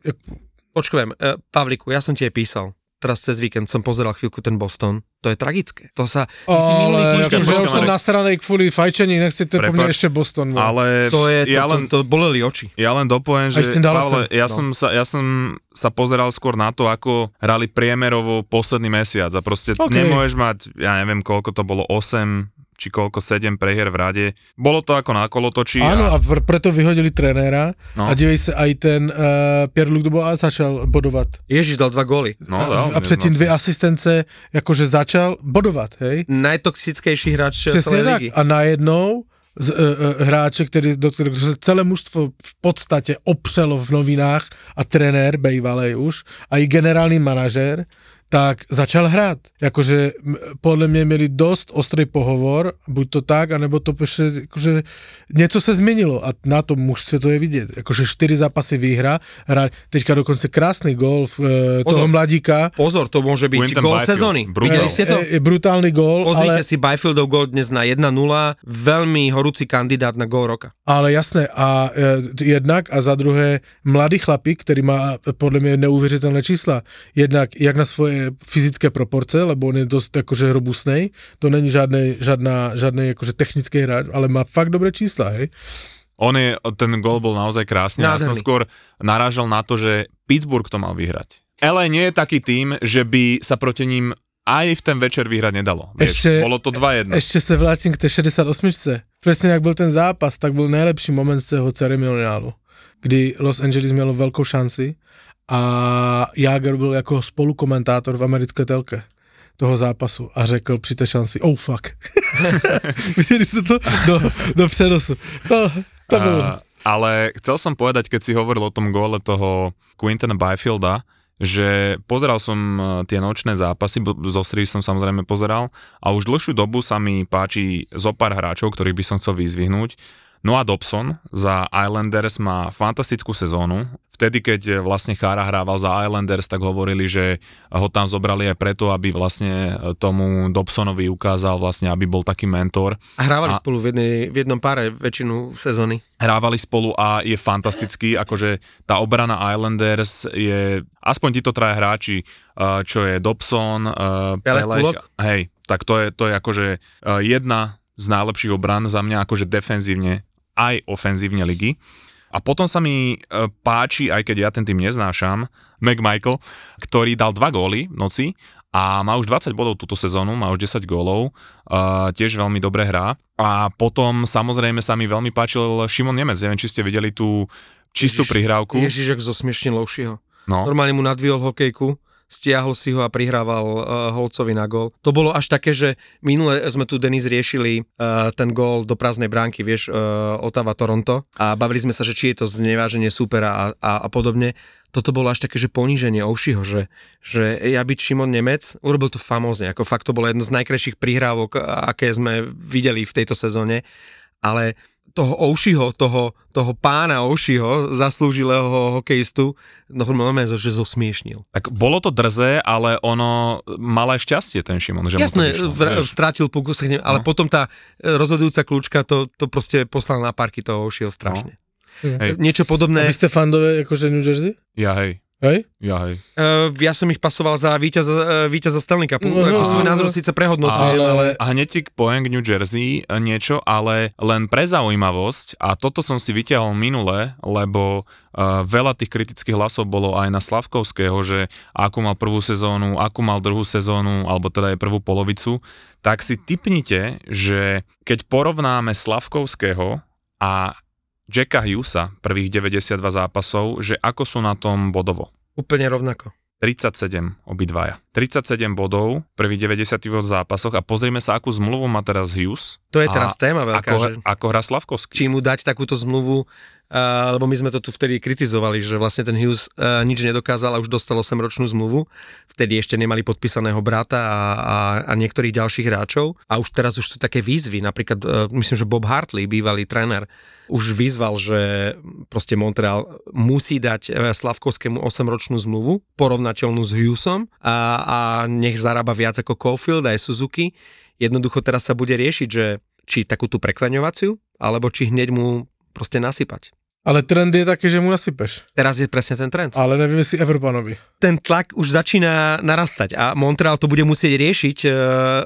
Počkujem, uh, Pavliku, ja som ti aj písal. Teraz cez víkend som pozeral chvíľku ten Boston. To je tragické. To sa... Ty si minulý Ale týždeň akože bol ja som nasranej kvôli fajčení, nechcete po mne ešte Boston. vole. Ale To je, to, ja, to, len, to, to boleli oči. ja len dopoviem, že. Pavle, ja, No. som sa, ja som sa pozeral skôr na to, ako hrali priemerovo posledný mesiac a proste OK. nemôžeš mať, ja neviem koľko to bolo, 8 či koľko 7 prehier v rade. Bolo to ako na kolotočí. Áno, a, a pr- preto vyhodili trenéra No. a dívej sa, aj ten uh, Pierre-Luc Dubois začal bodovat. Ježiš dal dva góly. no, a, dal, a předtím dnes dvě noci. asistence, jakože začal bodovat, hej? Najtoxickejší hráč celej tak. ligy. A najednou z, uh, uh, hráče, který, do kterého se celé mužstvo v podstatě opřelo v novinách a trenér, bejvalej už, a i generální manažér, tak začal hrát. Jakože m- podle mě měli dost ostrý pohovor, buď to tak, anebo to prostě, jakože něco se změnilo a na tom mužstve to je vidět. Jakože čtyři zápasy výhra, hra, teďka dokonce krásný gol e, Pozor. toho mladíka, Pozor, to môže byť gól Byfield. sezóny. Brutál. Videli ste to? je, je brutálny gól, Pozrite ale, si Byfieldov gól dnes na 1-0. Veľmi horúci kandidát na gól roka. ale jasné. A e, jednak a za druhé mladý chlapík, který má e, podle mě neuvěřitelné čísla. Jednak jak na svoje fyzické proporce, lebo on je dosť akože robustný. To není žádnej, žádná, žádnej akože technický hráč, ale má fakt dobré čísla, hej. On je, ten gol bol naozaj krásny. Ja som Nádherný. skôr narážal na to, že Pittsburgh to mal vyhrať. LA nie je taký tým, že by sa proti ním aj v ten večer vyhrať nedalo. Vieš, Ešte- bolo to 2-1. Ještě se vrátím k té 68. Přesně jak byl ten zápas, tak byl nejlepší moment z toho ceremoniálu, kdy Los Angeles mělo velkou šanci a Jager byl jako spolukomentátor v americké telke toho zápasu a řekl při té šanci, oh fuck. Viděli jste to? Do, do přenosu. To, to bylo. A, ale chcel som povedať, keď si hovoril o tom góle toho Quintana Byfielda, že pozeral som e, tie nočné zápasy, zo Sri som samozrejme pozeral a už dlhšiu dobu sa mi páči zo pár hráčov, ktorých by som chcel vyzvihnúť. Noah Dobson za Islanders má fantastickú sezónu. Vtedy, keď vlastne Chára hrával za Islanders, tak hovorili, že ho tam zobrali aj preto, aby vlastne tomu Dobsonovi ukázal vlastne, aby bol taký mentor. A hrávali A- spolu v, jednej, v jednom páre väčšinu sezóny. hrávali spolu a je fantastický, akože tá obrana Islanders je, aspoň títo traja hráči, uh, čo je Dobson, uh, Pelech, hej, tak to je, to je akože uh, jedna z najlepších obran za mňa akože defenzívne aj ofenzívne ligy. A potom sa mi uh, páči, aj keď ja ten tým neznášam, McMichael, ktorý dal dva góly v noci a má už 20 bodov túto sezónu, má už 10 gólov, uh, tiež veľmi dobre hrá. A potom samozrejme sa mi veľmi páčil Šimon Nemec, neviem, či ste videli tú čistú Ježiš, prihrávku. Ježiš, ak zosmiešnil Lovšieho. No, Normálne mu nadvihol hokejku, stiahol si ho a prihrával uh, Holcovi na gól. To bolo až také, že minule sme tu Denis riešili uh, ten gól do prázdnej bránky, vieš, uh, Otava Toronto a bavili sme sa, že či je to zneváženie supera a, a, a podobne. Toto bolo až také, že poníženie Oušiho, že, že ja byť Šimon Nemec, urobil to famózne, ako fakt to bolo jedno z najkrajších prihrávok, aké sme videli v tejto sezóne, ale toho Oušiho, toho, toho pána Oušiho, zaslúžilého hokejistu, no normálne, že zosmiešnil. tak bolo to drzé, ale ono mal aj šťastie ten Šimon, že Jasné, vyšlo, vr- strátil puku, ale No. potom tá rozhodujúca kľúčka to, to proste poslal na parky toho Oušiho strašne. Hej. Niečo A podobné, vy jste fandové jakože New Jersey? Ja hej, Hej? ja hej. uh, ja som ich pasoval za víťaza, uh, víťaza Stanley Cupu, No, ako no, svoj no, názor no. síce prehodnocujem, Ale- ale... A hneď ti poviem k New Jersey e, niečo, ale len pre zaujímavosť, a toto som si vyťahol minule, lebo uh, veľa tých kritických hlasov bolo aj na Slavkovského, že akú mal prvú sezónu, akú mal druhú sezónu, alebo teda aj prvú polovicu, tak si typnite, že keď porovnáme Slavkovského a Jacka Hughesa, prvých 92 zápasov, že ako sú na tom bodovo. Úplne rovnako. 37 obidvaja. 37 bodov, prvých 90 v zápasoch a pozrime sa, akú zmluvu má teraz Hughes. To je teraz téma veľká, Ako, že ako hrá Slavkovský. či mu dať takúto zmluvu, uh, lebo my sme to tu vtedy kritizovali, že vlastne ten Hughes uh, nič nedokázal a už dostal 8-ročnú zmluvu. Vtedy ešte nemali podpísaného brata a, a, a niektorých ďalších hráčov. A už teraz už sú také výzvy, napríklad uh, myslím, že Bob Hartley, bývalý tréner, už vyzval, že proste Montreal musí dať eh, Slavkovskému 8-ročnú zmluvu, porovnateľnú s Hughesom a, a nech zarába viac ako Caulfield aj Suzuki. Jednoducho teraz sa bude riešiť, že či takú tú preklaňovaciu, alebo či hneď mu proste nasypať. Ale trend je taky, že mu nasypeš. Teraz je presne ten trend. Ale nevím, jestli Evropanovi. Ten tlak už začína narastať a Montreal to bude musieť riešiť, e,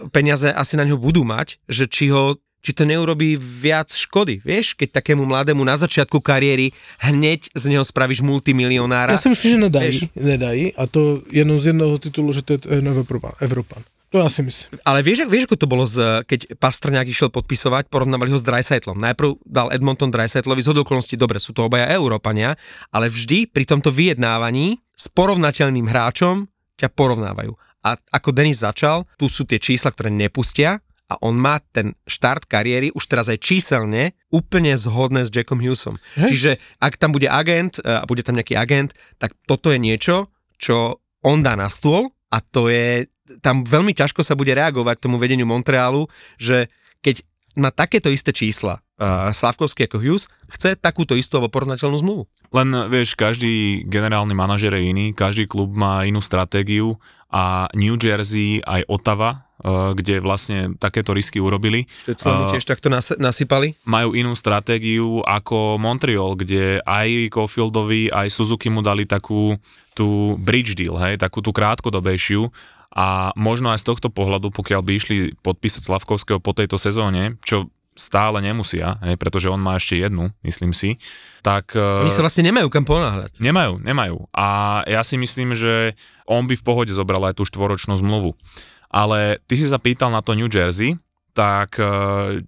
peniaze asi na ňo budú mať, že či ho či to neurobí viac škody, vieš, keď takému mladému na začiatku kariéry hneď z neho spravíš multimilionára. Já si myslím, že nedají, Vieš. nedají a to jenom z jednoho titulu, že to je Evropan. Evropan. To já si myslím. Ale vieš, vieš, ako to bolo, z, keď Pastrňák išiel podpisovať, porovnávali ho s Dreisaitlom. Najprv dal Edmonton Dreisaitlovi z okolností, dobre, sú to obaja Európania, ale vždy pri tomto vyjednávaní s porovnateľným hráčom ťa porovnávajú. A ako Denis začal, tu sú tie čísla, ktoré nepustia a on má ten štart kariéry už teraz aj číselne úplne zhodné s Jackom Hughesom. Hej. Čiže ak tam bude agent e, a bude tam nejaký agent, tak toto je niečo, čo on dá na stôl a to je, tam veľmi ťažko sa bude reagovať tomu vedeniu Montrealu, že keď má takéto isté čísla uh, Slavkovský ako Hughes, chce takúto istú alebo porovnateľnú zmluvu. Len vieš, každý generálny manažer je iný, každý klub má inú stratégiu a New Jersey aj Ottawa kde vlastne takéto risky urobili. Uh, tiež takto nas- nasypali? Majú inú stratégiu ako Montreal, kde aj Caulfieldovi, aj Suzuki mu dali takú tú bridge deal, hej, takú tú krátkodobejšiu a možno aj z tohto pohľadu, pokiaľ by išli podpísať Slavkovského po tejto sezóne, čo stále nemusia, hej, pretože on má ešte jednu, myslím si, tak... Oni sa vlastne nemajú kam ponáhľať. Nemajú, nemajú. A ja si myslím, že on by v pohode zobral aj tú štvoročnú zmluvu. Ale ty si sa pýtal na to New Jersey, tak e,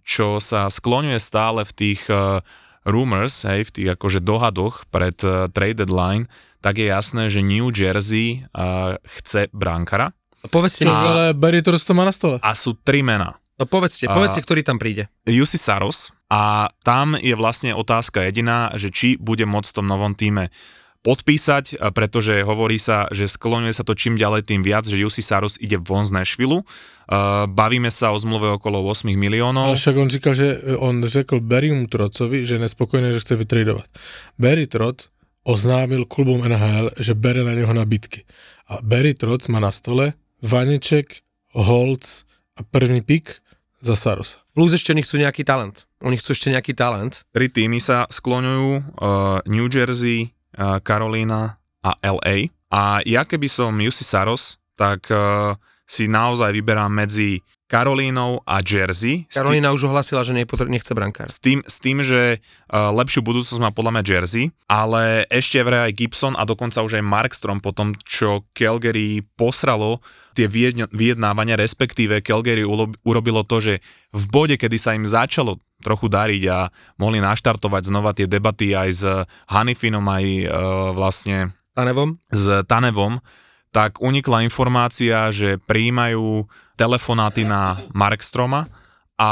čo sa skloňuje stále v tých e, rumors, hej, v tých akože dohadoch pred e, trade deadline, tak je jasné, že New Jersey chce brankara. Povedzte, a, ale Barry to má na stole. A sú tri mená. No povedzte, povedzte, a, ktorý tam príde. Jussi Saros a tam je vlastne otázka jediná, že či bude môcť v tom novom týme podpísať, pretože hovorí sa, že skloňuje sa to čím ďalej tým viac, že Jussi Saros ide von z Nashville. Uh, bavíme sa o zmluve okolo 8 miliónov. Ale však on říkal, že on řekl Barrymu Trocovi, že je nespokojný, že chce vytradovať. Barry Troc oznámil klubom NHL, že bere na neho nabídky. A Barry Troc má na stole Vaneček, Holc a první pik za Saros. Plus ešte oni chcú nejaký talent. Oni chcú ešte nejaký talent. Tri týmy sa skloňujú, uh, New Jersey, uh, Carolina a LA. A ja keby som Jussi Saros, tak uh, si naozaj vyberám medzi Karolínou a Jersey. Karolína už ohlasila, že nechce brankár. S tým, s tým že uh, lepšiu budúcnosť má podľa mňa Jersey, ale ešte vraj aj Gibson a dokonca už aj Markstrom po tom, čo Calgary posralo tie vyjednávania, respektíve Calgary urobilo to, že v bode, kedy sa im začalo trochu dariť a mohli naštartovať znova tie debaty aj s Hanifinom, aj uh, vlastne Tanevom. s Tanevom, tak unikla informácia, že prijímajú telefonáty na Markstroma a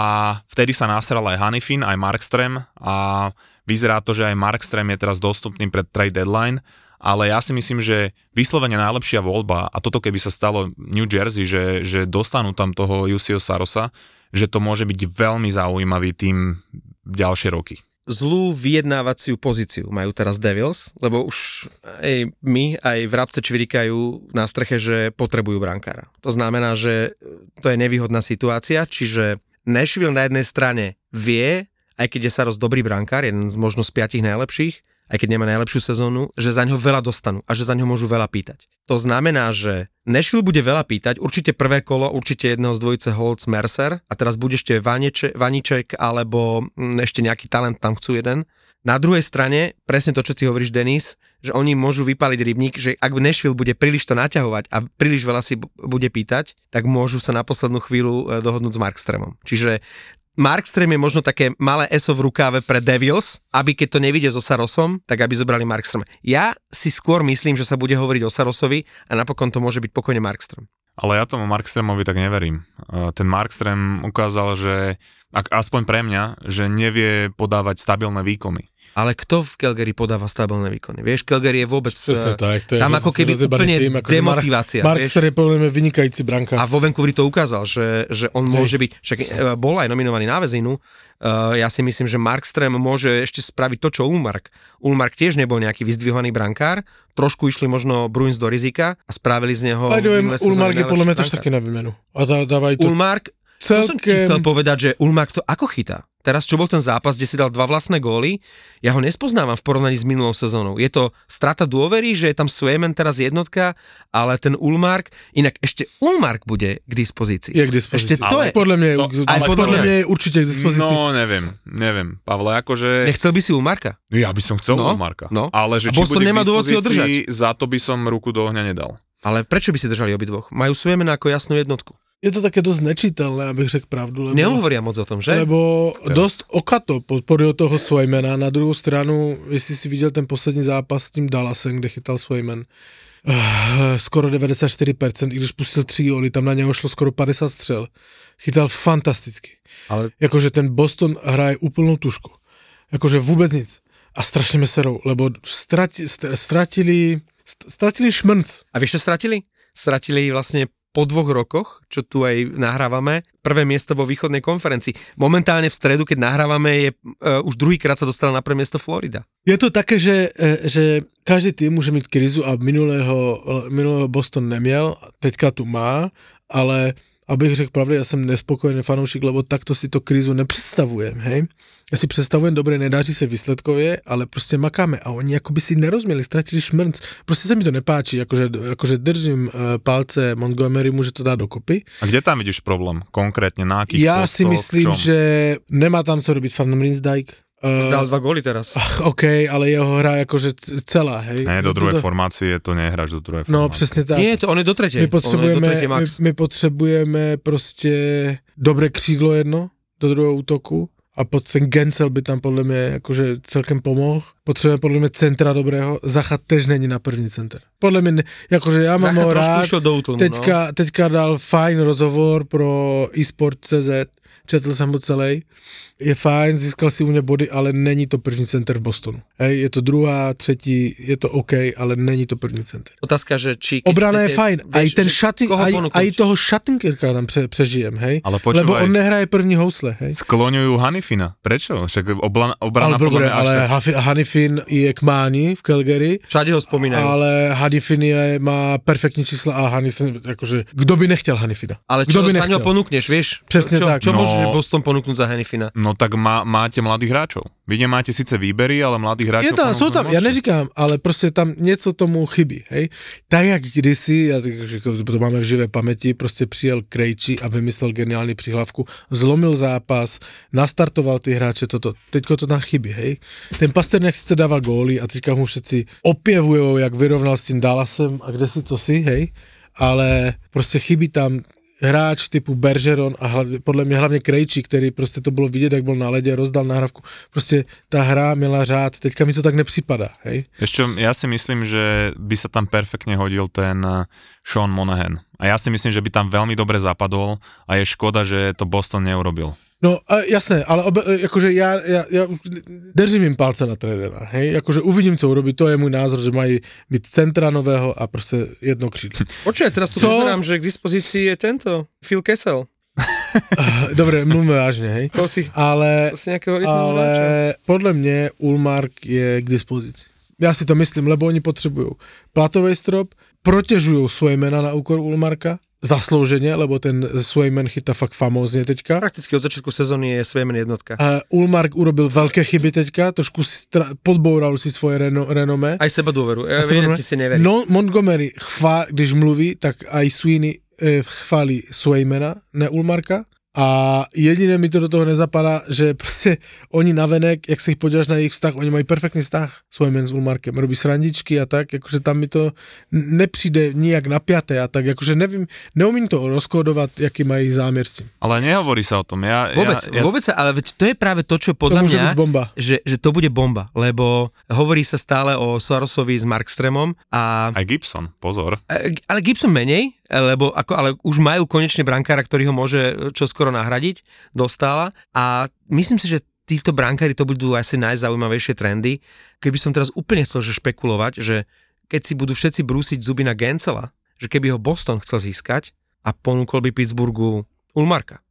vtedy sa nasral aj Hanifin, aj Markström a vyzerá to, že aj Markström je teraz dostupný pred trade deadline, ale ja si myslím, že vyslovene najlepšia voľba, a toto keby sa stalo New Jersey, že, že dostanú tam toho Jusio Sarosa, že to môže byť veľmi zaujímavý tým ďalšie roky zlú vyjednávaciu pozíciu majú teraz Devils, lebo už aj my, aj v Rabce čvirikajú na streche, že potrebujú brankára. To znamená, že to je nevýhodná situácia, čiže Nashville na jednej strane vie, aj keď je Saros dobrý brankár, jeden z možno z piatich najlepších, aj keď nemá najlepšiu sezónu, že za ňo veľa dostanú a že za ňo môžu veľa pýtať. To znamená, že Nashville bude veľa pýtať, určite prvé kolo, určite jedného z dvojice Holtz Mercer a teraz bude ešte Vaniče, Vaniček alebo mm, ešte nejaký talent tam chcú jeden. Na druhej strane, presne to, čo ty hovoríš, Denis, že oni môžu vypaliť rybník, že ak Nashville bude príliš to naťahovať a príliš veľa si bude pýtať, tak môžu sa na poslednú chvíľu e, dohodnúť s Markstremom. Čiže Markström je možno také malé ESO v rukáve pre Devils, aby keď to nevidie so Sarosom, tak aby zobrali Markström. Ja si skôr myslím, že sa bude hovoriť o Sarosovi a napokon to môže byť pokojne Markström. Ale ja tomu Markströmovi tak neverím. Ten Markström ukázal, že aspoň pre mňa, že nevie podávať stabilné výkony. Ale kto v Calgary podáva stabilné výkony? Vieš, Calgary je vôbec... Presne eh, tak, to je tam ako keby úplne tým, ako demotivácia. Mark, Mark je podľa mňa vynikajúci branka. A vo Vancouveri to ukázal, že, že on Hej. môže byť... Však eh, bol aj nominovaný na väzinu. Uh, ja si myslím, že Markström môže ešte spraviť to, čo Ulmark. Ulmark tiež nebol nejaký vyzdvihovaný brankár, trošku išli možno Bruins do rizika a spravili z neho... Aj Ulmark je podľa mňa tiež taký na výmenu. A dá, dávaj to... Ulmark, celkem... to som ti chcel povedať, že Ulmark to ako chytá? Teraz, čo bol ten zápas, kde si dal dva vlastné góly, ja ho nespoznávam v porovnaní s minulou sezónou. Je to strata dôvery, že je tam Swayman teraz jednotka, ale ten Ulmark, inak ešte Ulmark bude k dispozícii. Je k dispozícii. Ešte to ale, je. Podľa mňa, je, to, ale podľa mňa je určite k dispozícii. No, neviem, neviem. Pavle, akože... Nechcel by si Ulmarka? Ja by som chcel no, Ulmarka. No. Ale že či bude nemá dôvod si održať. za to by som ruku do ohňa nedal. Ale prečo by si držali obidvoch? Majú Swayman ako jasnú jednotku je to také dosť nečiteľné, abych řekl pravdu. Lebo, Nehovoria moc o tom, že? Lebo Teraz. dosť okato podporil toho Swymana. Na druhou stranu, jestli si viděl ten poslední zápas s tím Dallasem, kde chytal Swayman, uh, skoro 94%, i když pustil tři góly, tam na něho šlo skoro 50 střel. Chytal fantasticky. Ale... Jakože ten Boston hraje úplnou tušku. Jakože vůbec nic. A strašne meserou, lebo strati, stratili, stratili šmrnc. A vieš, čo stratili? Stratili vlastne po dvoch rokoch, čo tu aj nahrávame, prvé miesto vo východnej konferencii. Momentálne v stredu, keď nahrávame, je uh, už druhýkrát sa dostala na prvé miesto Florida. Je to také, že, e, že každý tým môže mať krizu a minulého, minulého Boston nemiel, teďka tu má, ale abych řekl pravdu, já jsem nespokojený fanoušik, lebo takto si to krízu nepředstavujem, hej. Já si představujem, dobre, nedáří se výsledkově, ale prostě makáme a oni jako by si nerozměli, ztratili šmrnc. Prostě se mi to nepáčí, jakože, jakože držím uh, palce Montgomery, může to dát dokopy. A kde tam vidíš problém? Konkrétne na akých Já postoch, si myslím, že nemá tam co robiť Van Rinsdijk. Uh, Dal dva góly teraz. ach, OK, ale jeho hra jakože c- celá, hej. Ne, do druhej Toto- formácie to nehráš do druhej No, formácie. přesně tak. Nie, to on je do tretej. My On je do potřebujeme, tretej my, max. my potřebujeme prostě dobré křídlo jedno do druhého útoku a pod ten Gensel by tam podle mě jakože celkem pomohl. Potřebujeme podle mě centra dobrého. Zachat tež není na první center. Podle mě, ne, jakože já mám Zacha ho rád. do útlmu, Teďka, no. teďka dal fajn rozhovor pro eSport.cz, četl jsem ho celý. Je fajn, získal si u mě body, ale není to první center v Bostonu. Hej, je to druhá, třetí, je to OK, ale není to první center. Otázka, že či... Obrana je chcete, fajn, vieš, aj ten koho aj, aj toho šatinkerka tam pře, přežijem, hej? Ale počúvaj. Lebo on nehraje první housle, hej? Skloňujú Hanifina. Prečo? Však obla, obrana Ale, podľa mňa ale tak... Hanifin je k máni v Calgary, Všade ho spomínajú. Ale, ale Hanifin je, má perfektní čísla a Hanifin, akože, kto by nechtěl Hanifina? ale čo by sa ňo nechtěl? ponúkneš, vieš? Presne čo, tak. Čo No. môže Boston ponúknuť za Hennifina? No tak má, máte mladých hráčov. Vy nemáte síce výbery, ale mladých hráčov... Je tam, sú tam, ja neříkám, ale prostě tam něco tomu chybí, hej. Tak jak kdysi, že to máme v živé paměti, prostě přijel Krejčí a vymyslel geniální přihlavku, zlomil zápas, nastartoval ty hráče, toto, teďko to tam chybí, hej. Ten Pasterňák sice dává góly a teďka mu všetci opěvujou, jak vyrovnal s tím Dallasem a kde si co si, hej, ale prostě chybí tam hráč typu Bergeron a hlavně, podle mě hlavně Krejčí, který prostě to bylo vidět, jak byl na ledě, rozdal nahrávku. Prostě ta hra měla řád, teďka mi to tak nepřipadá, hej. Čo, ja si myslím, že by sa tam perfektne hodil ten eh, Sean Monahan. A ja si myslím, že by tam veľmi dobre zapadol a je škoda, že to Boston neurobil. No a jasné, ale obe, jakože já, já, já už držím jim palce na trenéra, hej, jakože uvidím, co urobí, to je můj názor, že mají mít centra nového a prostě jedno křídlo. Počuj, teraz tu pozerám, že k dispozícii je tento, Phil Kessel. Dobre, mluvíme vážně, hej. Co si, Ale, co si ale hráča? podle mě Ulmark je k dispozici. Já si to myslím, lebo oni potřebují platový strop, protěžují Swemana na úkor Ulmarka, zaslouženě, lebo ten Swayman chytá fakt famózně teďka. Prakticky od začiatku sezóny je Svejmen jednotka. Uh, Ulmark urobil velké chyby teďka, trošku stra- podboural si svoje reno- renomé. Aj seba dôveru. Ja viem, si neverím. No, Montgomery, chvá, když mluví, tak aj Sweeney eh, chválí Swaymana, ne Ulmarka. A jediné mi to do toho nezapadá, že prostě oni navenek, jak se jich podíváš na jejich vztah, oni mají perfektní vztah Swayman s Ulmarkem, robí srandičky a tak, jakože tam mi to nepřijde nijak napjaté a tak, jakože nevím, neumím to rozkódovat, jaký mají záměr s tím. Ale nehovorí sa o tom. Ja, Vôbec, ja, ja, vôbec sa, ale veď to je práve to, čo To podľa může mňa, bomba. že, že to bude bomba, lebo hovorí sa stále o Sorosovi s Markstremom a Aj Gibson, pozor. Ale Gibson menej, lebo ako, ale už majú konečne brankára, ktorý ho môže čoskoro nahradiť do stála a myslím si, že títo brankári to budú asi najzaujímavejšie trendy. Keby som teraz úplne chcel že špekulovať, že keď si budú všetci brúsiť zuby na Gencela, že keby ho Boston chcel získať a ponúkol by Pittsburghu Ulmarka,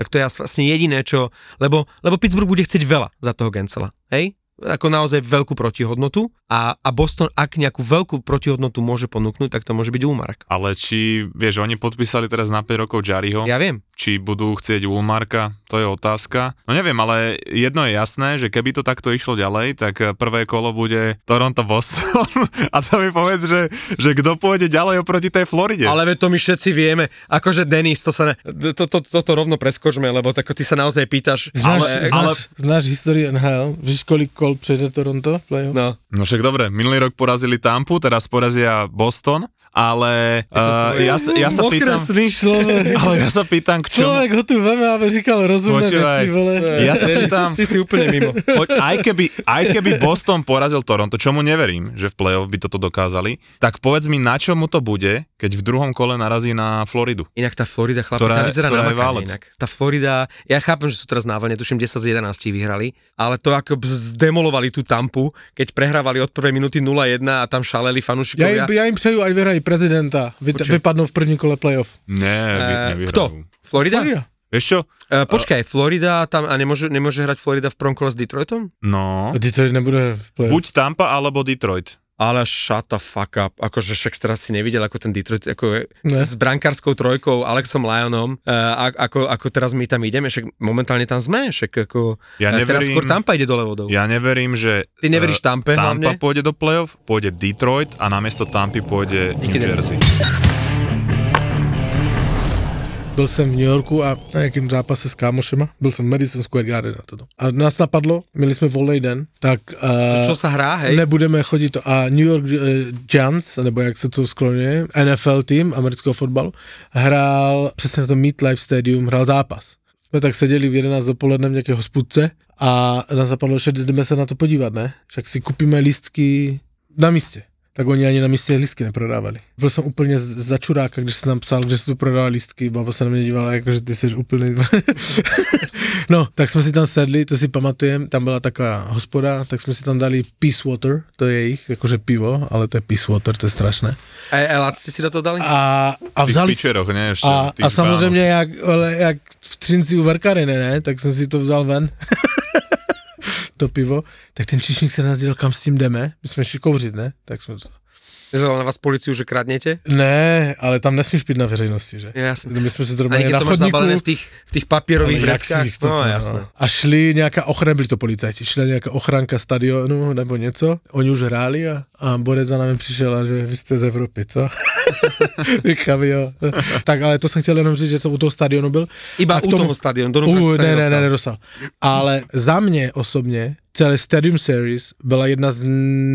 tak to je vlastne jediné, čo... Lebo, lebo Pittsburgh bude chcieť veľa za toho Gencela, hej? Ako naozaj veľkú protihodnotu a, a Boston, ak nejakú veľkú protihodnotu môže ponúknuť, tak to môže byť Ulmark. Ale či, vieš, oni podpísali teraz na 5 rokov Jariho, Ja viem. či budú chcieť Ulmarka, to je otázka. No neviem, ale jedno je jasné, že keby to takto išlo ďalej, tak prvé kolo bude Toronto-Boston a to mi povedz, že, že kto pôjde ďalej oproti tej Floride. Ale to my všetci vieme. Akože Denis, to sa ne, to, to, to, to rovno preskočme, lebo tak ty sa naozaj pýtaš. Znáš, ale, znáš, ale, znáš historii NHL? Víš, kolik kol přejde Toronto v playoff? no. No však dobre, minulý rok porazili Tampu, teraz porazia Boston, ale uh, ja, sa- ja sa pýtam... Človek, Ale ja sa pýtam, k čomu... človek ho tu veme, aby říkal rozumné Počúvaj. veci, vole. Ja sa pýtam, Ty si úplne mimo. poď, aj, keby, aj keby Boston porazil Toronto, čomu neverím, že v playoff by toto dokázali, tak povedz mi, na čo mu to bude, keď v druhom kole narazí na Floridu. Inak tá Florida, chlapi, Ktorá- tá vyzerá na inak. Tá Florida, ja chápem, že sú teraz na vlne, tuším 10 z 11 vyhrali, ale to ako zdemolovali tú Tampu, keď prehrávali od prvej minúty 0-1 a tam šaleli Ja fanúšikovia. im, ja im přeju, aj vyhrají prezidenta. Vy, Počkej. vypadnou v první kole playoff. Ne, nevyhrajú. Kto? Florida? Florida. Vieš čo? Uh, počkaj, Florida tam a nemôže, nemôže hrať Florida v prvom kole s Detroitom? No, A Detroit nebude v playoff. buď Tampa alebo Detroit. Ale shut the fuck up. Akože však teraz si nevidel, ako ten Detroit, ako Ne. s brankárskou trojkou, Alexom Lyonom, uh, ako, ako teraz my tam ideme, však momentálne tam sme, však ako... Ja a teraz neverím- skôr Tampa ide dole vodou. Ja neverím, že Ty neveríš eh, Tampe Tampa hlavne? pôjde do playoff, pôjde Detroit a namiesto Tampy pôjde New Díky, Denis. Jersey. Byl jsem v New Yorku a na nějakém zápase s kámošema, byl jsem v Madison Square Garden a toto. A nás napadlo, měli jsme volný den, tak uh, Čo sa hrá, hej? nebudeme chodit to. A New York uh, Giants, nebo jak se to skloňuje, NFL tým amerického fotbalu, hrál přesně na tom Meet Life Stadium, hrál zápas. Jsme tak seděli v 11 dopoledne v nějaké hospůdce a nás napadlo, že jdeme se na to podívat, ne? Však si kupíme lístky na místě. Tak oni ani na místě lístky neprodávali. Byl jsem úplně za čuráka, když jsem nám psal, že se tu prodává lístky, baba se na mě dívala, jako že ty jsi úplný... no, tak jsme si tam sedli, to si pamatujem, tam byla taková hospoda, tak jsme si tam dali Peace Water, to je jejich, jakože pivo, ale to je Peace Water, to je strašné. A, ste si do toho dali? A, a vzali... pičeroch, nie? Ešte A, a samozřejmě, jak, ale jak v Třinci u Varkarine, ne, tak jsem si to vzal ven. to pivo, tak ten čišník se nás kam s tím jdeme, my jsme šli kouřit, ne, tak jsme to... Nezavolal na vás policiu, že kradnete? Ne, ale tam nesmíš pít na veřejnosti, že? Jasne. My jsme se A zrovna na to chodníku, v tých, v jak si vreckách? No, to- jasné. A šli nějaká ochrana, byli to policajti, šla nějaká ochranka stadionu nebo něco, oni už hráli a, a Borec za námi přišel a že vy jste z Evropy, co? Říkám, jo. tak ale to jsem chtěl jenom říct, že jsem u toho stadionu byl. Iba u toho stadionu, do si ne, ne, ne, nedostal. Ale za mě osobně celé Stadium Series byla jedna z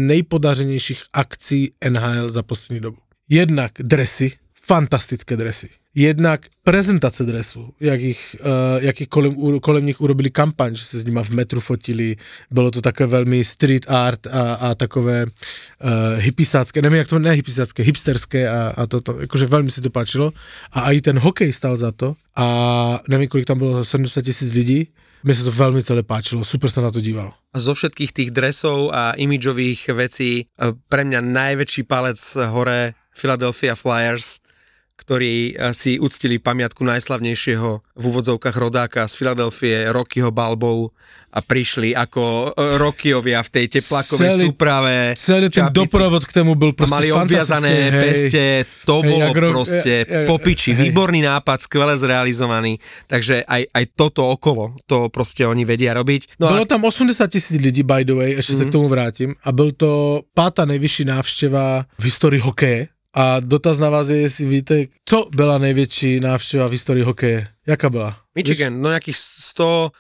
nejpodařenějších akcí NHL za poslední dobu. Jednak dresy, fantastické dresy. Jednak prezentace dresů, jak, jich, uh, jak jich kolem, kolem nich urobili kampaň, že se s nima v metru fotili, bylo to také velmi street art a, a takové uh, hippisácké, nevím jak to, ne hippisácké, hipsterské a, a to, to, jakože velmi si to páčilo. A i ten hokej stal za to a nevím, kolik tam bylo, 70 tisíc lidí, mně se to velmi celé páčilo, super se na to dívalo. A zo všetkých tých dresov a imidžových vecí e, pre mňa najväčší palec hore Philadelphia Flyers, ktorí e, si uctili pamiatku najslavnejšieho v úvodzovkách rodáka z Filadelfie, Rockyho Balbou a prišli ako e, Rockyovia v tej teplakovej Celý- súprave. Celý ten čapici. doprovod k tomu byl A prostě mali obviazané hej. peste, to Hej, bolo jak ro- proste ja- popiči, hej. výborný nápad, skvele zrealizovaný, takže aj, aj toto okolo, to proste oni vedia robiť. No Bylo a tam 80 tisíc lidí, by the way, ještě Mhm. se k tomu vrátím. A byl to pátá nejvyšší návštěva v historii hokeje. A dotaz na vás je, jestli víte, co byla největší návštěva v historii hokeje. Jaká byla? Michigan, no nejakých 100,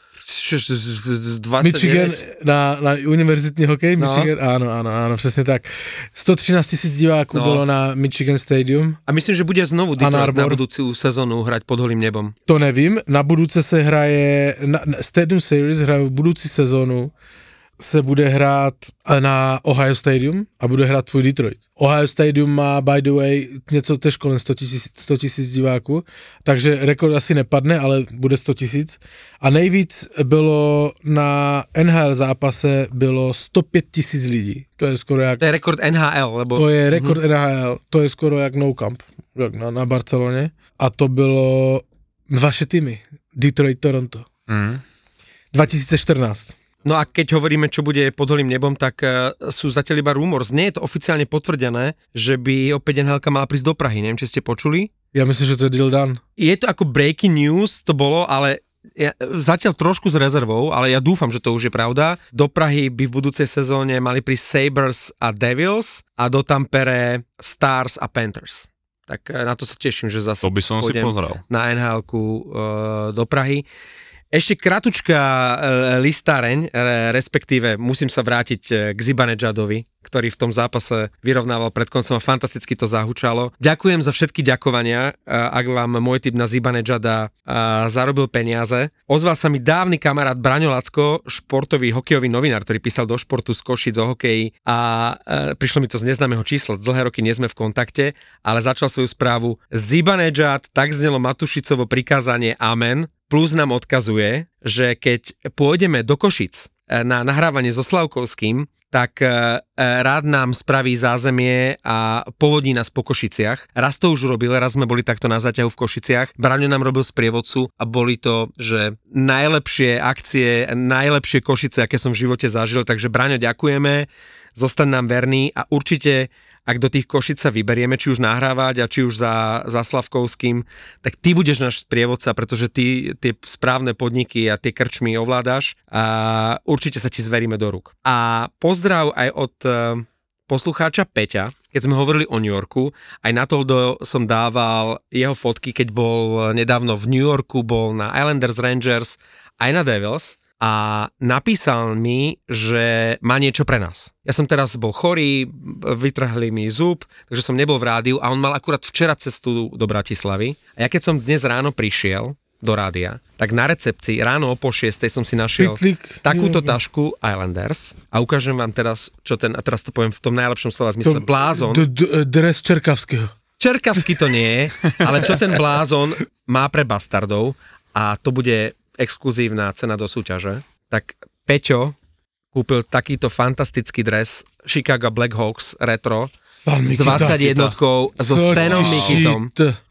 29. Michigan na, na univerzitní hokej, No. Michigan, ano, ano, ano, přesně tak. 113 tisíc diváků No. bylo na Michigan Stadium, A myslím, že bude znovu Detroit na budúcu sezónu hrať pod holým nebom. to nevím, na budouce se hraje, na, na Stadium Series hraje v budoucí sezónu, se bude hrát na Ohio Stadium a bude hrát tvůj Detroit. Ohio Stadium má, by the way, něco tež kolem 100 tisíc 100 tisíc diváků, takže rekord asi nepadne, ale bude 100 tisíc. A nejvíc bylo na NHL zápase bylo 105 tisíc lidí. To je skoro jak To je rekord NHL, lebo to je rekord mm-hmm. NHL, to je skoro jak No Camp, jak na, na Barceloně. A to bylo vaše týmy, Detroit, Toronto. Mm. 2014. No a keď hovoríme, čo bude pod holým nebom, tak uh, sú zatiaľ iba rumors. Nie je to oficiálne potvrdené, že by opäť NHL mala prísť do Prahy. Neviem, či ste počuli. Já myslím, že to je deal done. Je to ako breaking news, to bolo, ale ja, zatiaľ trošku s rezervou, ale ja dúfam, že to už je pravda. Do Prahy by v budúcej sezóne mali prísť Sabres a Devils a do Tampere Stars a Panthers. Tak eh, na to sa teším, že zase To by som si pozrel. na nhl uh, do Prahy. Ešte kratučká e, listáreň, e, respektíve musím sa vrátiť e, k Zibanejadovi, ktorý v tom zápase vyrovnával pred koncom a fantasticky to zahučalo. Ďakujem za všetky ďakovania, ak vám môj typ na Zibanejada zarobil peniaze. Ozval sa mi dávny kamarát Braňo Lacko, športový hokejový novinár, ktorý písal do športu z Košic o hokeji a prišlo mi to z neznámeho čísla, dlhé roky nie sme v kontakte, ale začal svoju správu Zibanejad, tak znelo Matušicovo prikázanie Amen, plus nám odkazuje, že keď pôjdeme do Košic e, na nahrávanie so Slavkovským, tak e, e, rád nám spraví zázemie a povodí nás po Košiciach. Raz to už robil, raz sme boli takto na zaťahu v Košiciach. Braňo nám robil sprievodcu a boli to, že najlepšie akcie, najlepšie Košice, aké som v živote zažil, takže Braňo ďakujeme zostaň nám verný a určite, ak do tých Košic sa vyberieme, či už nahrávať a či už za, za Slavkovským, tak ty budeš náš sprievodca, pretože ty tie správne podniky a tie krčmy ovládaš a určite sa ti zveríme do rúk. A pozdrav aj od eh, poslucháča Peťa, keď sme hovorili o New Yorku, aj na to som dával jeho fotky, keď bol nedávno v New Yorku, bol na Islanders Rangers, aj na Devils a napísal mi, že má niečo pre nás. Ja som teraz bol chorý, vytrhli mi zub, takže som nebol v rádiu a on mal akurát včera cestu do Bratislavy. A ja keď som dnes ráno prišiel, do rádia, tak na recepcii ráno o pol šiestej som si našiel Pitlik. takúto tašku Islanders a ukážem vám teraz, čo ten, a teraz to poviem v tom najlepšom slova zmysle, blázon. D- d- dres Čerkavského. Čerkavský to nie je, ale čo ten blázon má pre bastardov a to bude exkluzívna cena do súťaže, tak Peťo kúpil takýto fantastický dres Chicago Blackhawks retro s Mikita. 21 so Stanom Mikitom.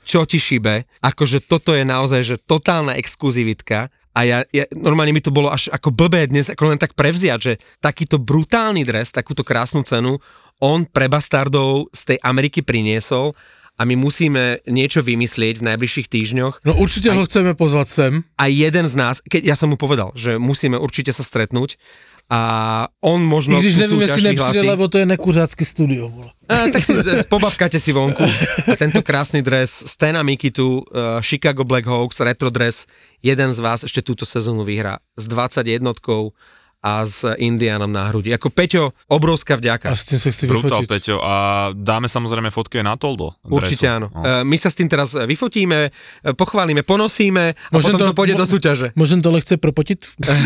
Čo ti šibe? Akože toto je naozaj že totálna exkluzivitka a ja, ja, normálne mi to bolo až ako blbé dnes, ako len tak prevziať, že takýto brutálny dres, takúto krásnu cenu on pre bastardov z tej Ameriky priniesol a my musíme niečo vymyslieť v najbližších týždňoch No určite ho chceme pozvať sem. a jeden z nás, keď ja som mu povedal, že musíme určite sa stretnúť a on možno I když nevím, jestli nepřijde, lebo to je nekuřácky studio. Vole. A, tak si pobavkajte si vonku. A tento krásny dres Stena Mikitu, uh, Chicago Blackhawks, retro dres, jeden z vás ešte túto sezónu vyhrá s 21 a s Indianom na hrudi. Ako Peťo, obrovská A vďaka. s tým sa chci Brutál, vyfotiť. Peťo. A dáme samozrejme fotky aj na Toldo. Určite dresu. áno. No. Uh, my sa s tým teraz vyfotíme, pochválime, ponosíme a Môžem potom to, to- pôjde mo- do súťaže. Môžem to lehce propotiť?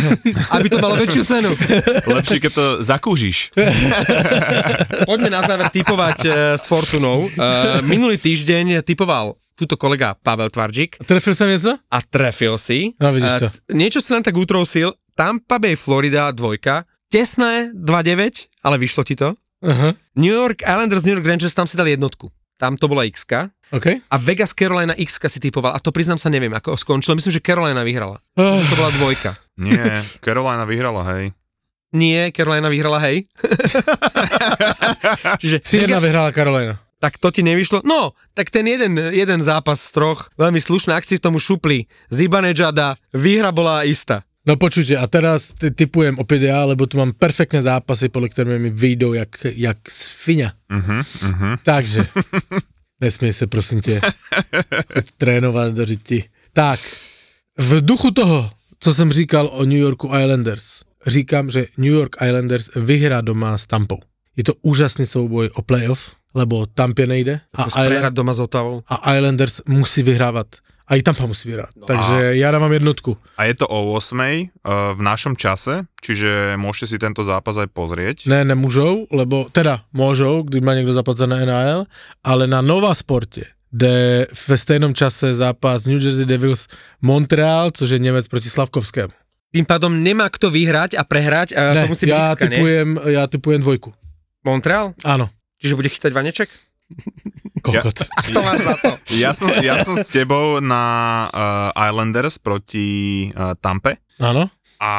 Aby to malo väčšiu cenu. Lepšie, keď to zakúžiš. Poďme na záver typovať uh, s Fortunou. Uh, minulý týždeň typoval túto kolega Pavel Tvarčík Trefil som něco? a trefil si. No, vidíš to. Eh, t- Niečo si len tak utrousil. Tampa Bay, Florida, dvojka. Tesné 2-9, ale vyšlo ti to. Aha. New York Islanders, New York Rangers, tam si dali jednotku. Tam to bola x OK. a Vegas Carolina x si typoval a to priznám sa neviem, ako skončilo. Myslím, že Carolina vyhrala. Čiže to bola dvojka. Nie, Carolina vyhrala, hej. Nie, Carolina vyhrala, hej. Čiže Sirena vyhrála Karolina. tak to ti nevyšlo. No, tak ten jeden, jeden zápas z troch, veľmi slušné, ak si tomu šupli, Zibanejada, výhra bola istá. No počujte, a teraz ty- typujem opäť ja, lebo tu mám perfektné zápasy, podľa ktoré mi vyjdou jak, jak svinia. Uh-huh, uh-huh. Takže, nesmej se, prosím tě, choď trénovat do řiti. Tak, v duchu toho, co jsem říkal o New Yorku Islanders, říkám, že New York Islanders vyhrá doma s Tampou. Je to úžasný souboj o playoff, lebo Tampě nejde a, prehrať doma s Otavou. a Islanders musí vyhrávat. A i Tampa musí vyhrát. No Takže ja dávam jednotku. A je to o 8 uh, v našom čase, čiže môžete si tento zápas aj pozrieť. Ne, nemůžou, lebo, teda môžou, když má někdo zaplacené NHL, ale na Nova Sporte jde ve stejnom čase zápas New Jersey Devils Montreal, což je Němec proti Slavkovskému. Tým pádom nemá kto vyhrať a prehrať, a ne, to musí byť já x nie? typujem, já typujem dvojku. Montreal? Áno, Čiže bude chytať vaneček? Kokot. To mám za to. Ja som, ja som s tebou na uh, Islanders proti uh, Tampe Áno? a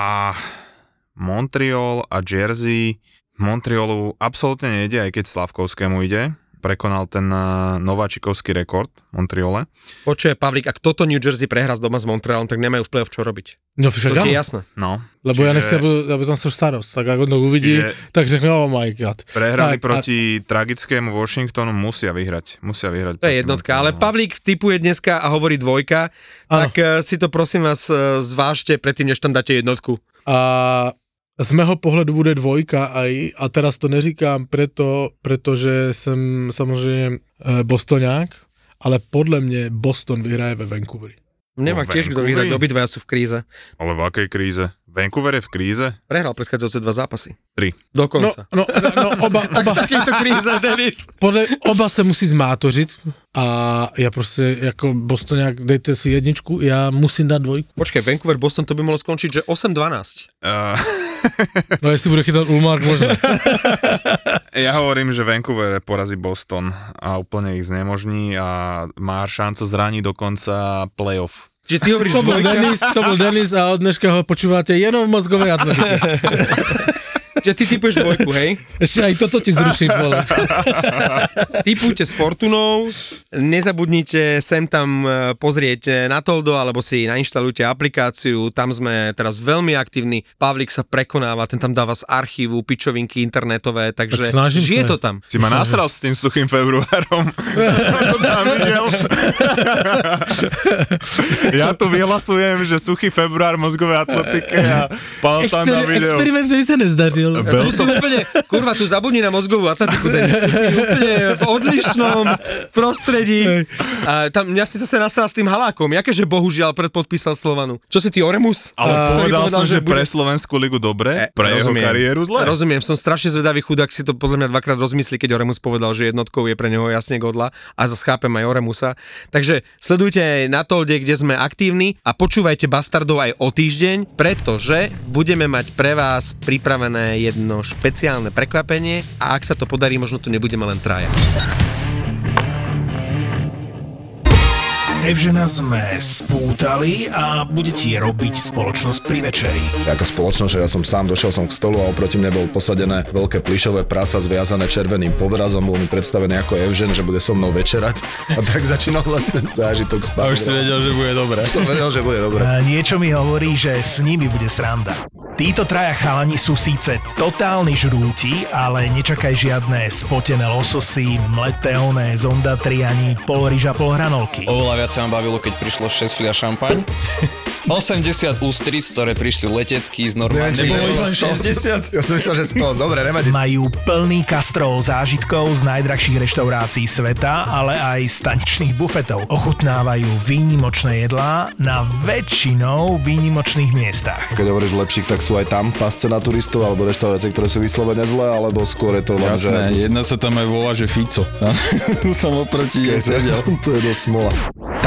Montreal a Jersey Montrealu absolútne nejde, aj keď Slavkovskému ide. Prekonal ten uh, nováčikovský rekord v Montreale. Počuje, Pavlík, ak toto New Jersey prehrá z doma s Montrealom, tak nemajú v play-off čo robiť. No však To ti je jasné. No, Lebo ja nechci, aby, aby tam sa starost. Tak ako to uvidí, Čiže- tak řekne, oh my god. Prehrali Tak, proti tragickému Washingtonu, musia vyhrať. Musia vyhrať. To je jednotka, ale Montrealu. Pavlík typuje dneska a hovorí dvojka, Áno. tak eh, si to prosím vás eh, zvážte predtým, než tam dáte jednotku. A z mého pohledu bude dvojka aj, a teraz to neříkám preto, pretože som samozrejme e, Bostonák, ale podľa mňa Boston vyhraje ve Vancouveri. Nemá Vo tiež kto vyhrať, obidvaja sú v kríze. Ale v akej kríze? Vancouver je v kríze? Prehral predchádzajúce dva zápasy. Tri. No, Dokonca. no, no, no oba, oba, Takýto kríze, Denis. podle, oba se musí zmátořit a ja proste, ako Bostonák, dejte si jedničku, ja musím dať dvojku. Počkaj, Vancouver, Boston, to by mohlo skončiť, že 8-12. Uh, No jestli bude chytať Ulmark, možno. ja hovorím, že Vancouver porazí Boston a úplne ich znemožní a má šancu zraniť dokonca playoff. Čiže ty hovoríš To bol Denis, to bol Denis a od dneška ho počúvate jenom v mozgovej atlantike. Že ty typuješ dvojku, hej? Ešte aj toto ti zruším, vole. Typujte s Fortunou, nezabudnite sem tam e, pozrieť e, na Toldo, alebo si nainštalujte aplikáciu, tam sme teraz veľmi aktívni, Pavlik sa prekonáva, ten tam dáva z archívu pičovinky internetové, takže Tak žije to tam. Si ma nasral s tým suchým februárom. Ja tu vyhlasujem, že suchý február mozgové atletike a Pavel tam na video. experiment, ktorý sa nezdařil. Bel Tu si úplne, kurva, tu zabudni na mozgovú atletiku, Denis, tu si úplne v odlišnom prostredí. A tam mňa si zase nasral s tým halákom, jakéže bohužiaľ predpodpísal Slovanu. Čo si ty Oremus? Ale Ktorý povedal som, že bude- pre Slovenskú ligu dobre, E, pre jeho rozumiem. kariéru zle. Rozumiem, som strašne zvedavý chudák si to podľa mňa dvakrát rozmyslí, keď Oremus povedal, že jednotkou je pre neho jasne Godla a zase chápem aj Oremusa. Takže sledujte aj na Tolde, kde sme aktívni a počúvajte Bastardov aj o týždeň, pretože budeme mať pre vás pripravené jedno špeciálne prekvapenie a ak sa to podarí, možno to nebudeme len traja. Evžena sme spútali a bude ti robiť spoločnosť pri večeri. Ako spoločnosť, že ja som sám došiel som k stolu a oproti mne bolo posadené veľké plišové prasa zviazané červeným podrazom, bol mi predstavený ako Evžen, že bude so mnou večerať a tak začínal vlastne zážitok spať. A už si vedel, že bude dobré. Som vedel, že bude dobre. A niečo mi hovorí, že s nimi bude sranda. Títo traja chalani sú síce totálni žrúti, ale nečakaj žiadne spotené lososy, mleté oné zondatri ani pol ryža, pol hranolky. Oveľa viac sa ma bavilo, keď prišlo 6 fľa šampaň. 80 ústric, ktoré prišli letecký z normálne. Nebolo ich nebolo len 100. 60? Ja som myslel, že 100, dobre, nevadí. Majú plný kastrol zážitkov z najdrahších reštaurácií sveta, ale aj staničných bufetov. Ochutnávajú výnimočné jedlá na väčšinou výnimočných miestach. Keď hovoríš lepších, tak sú aj tam pasce na turistov alebo reštaurácie, ktoré sú vyslovene zlé, alebo skôr je to len, že... Jasné, jedna sa tam aj volá, že Fico. som oproti jej sedel. to je dosť smola.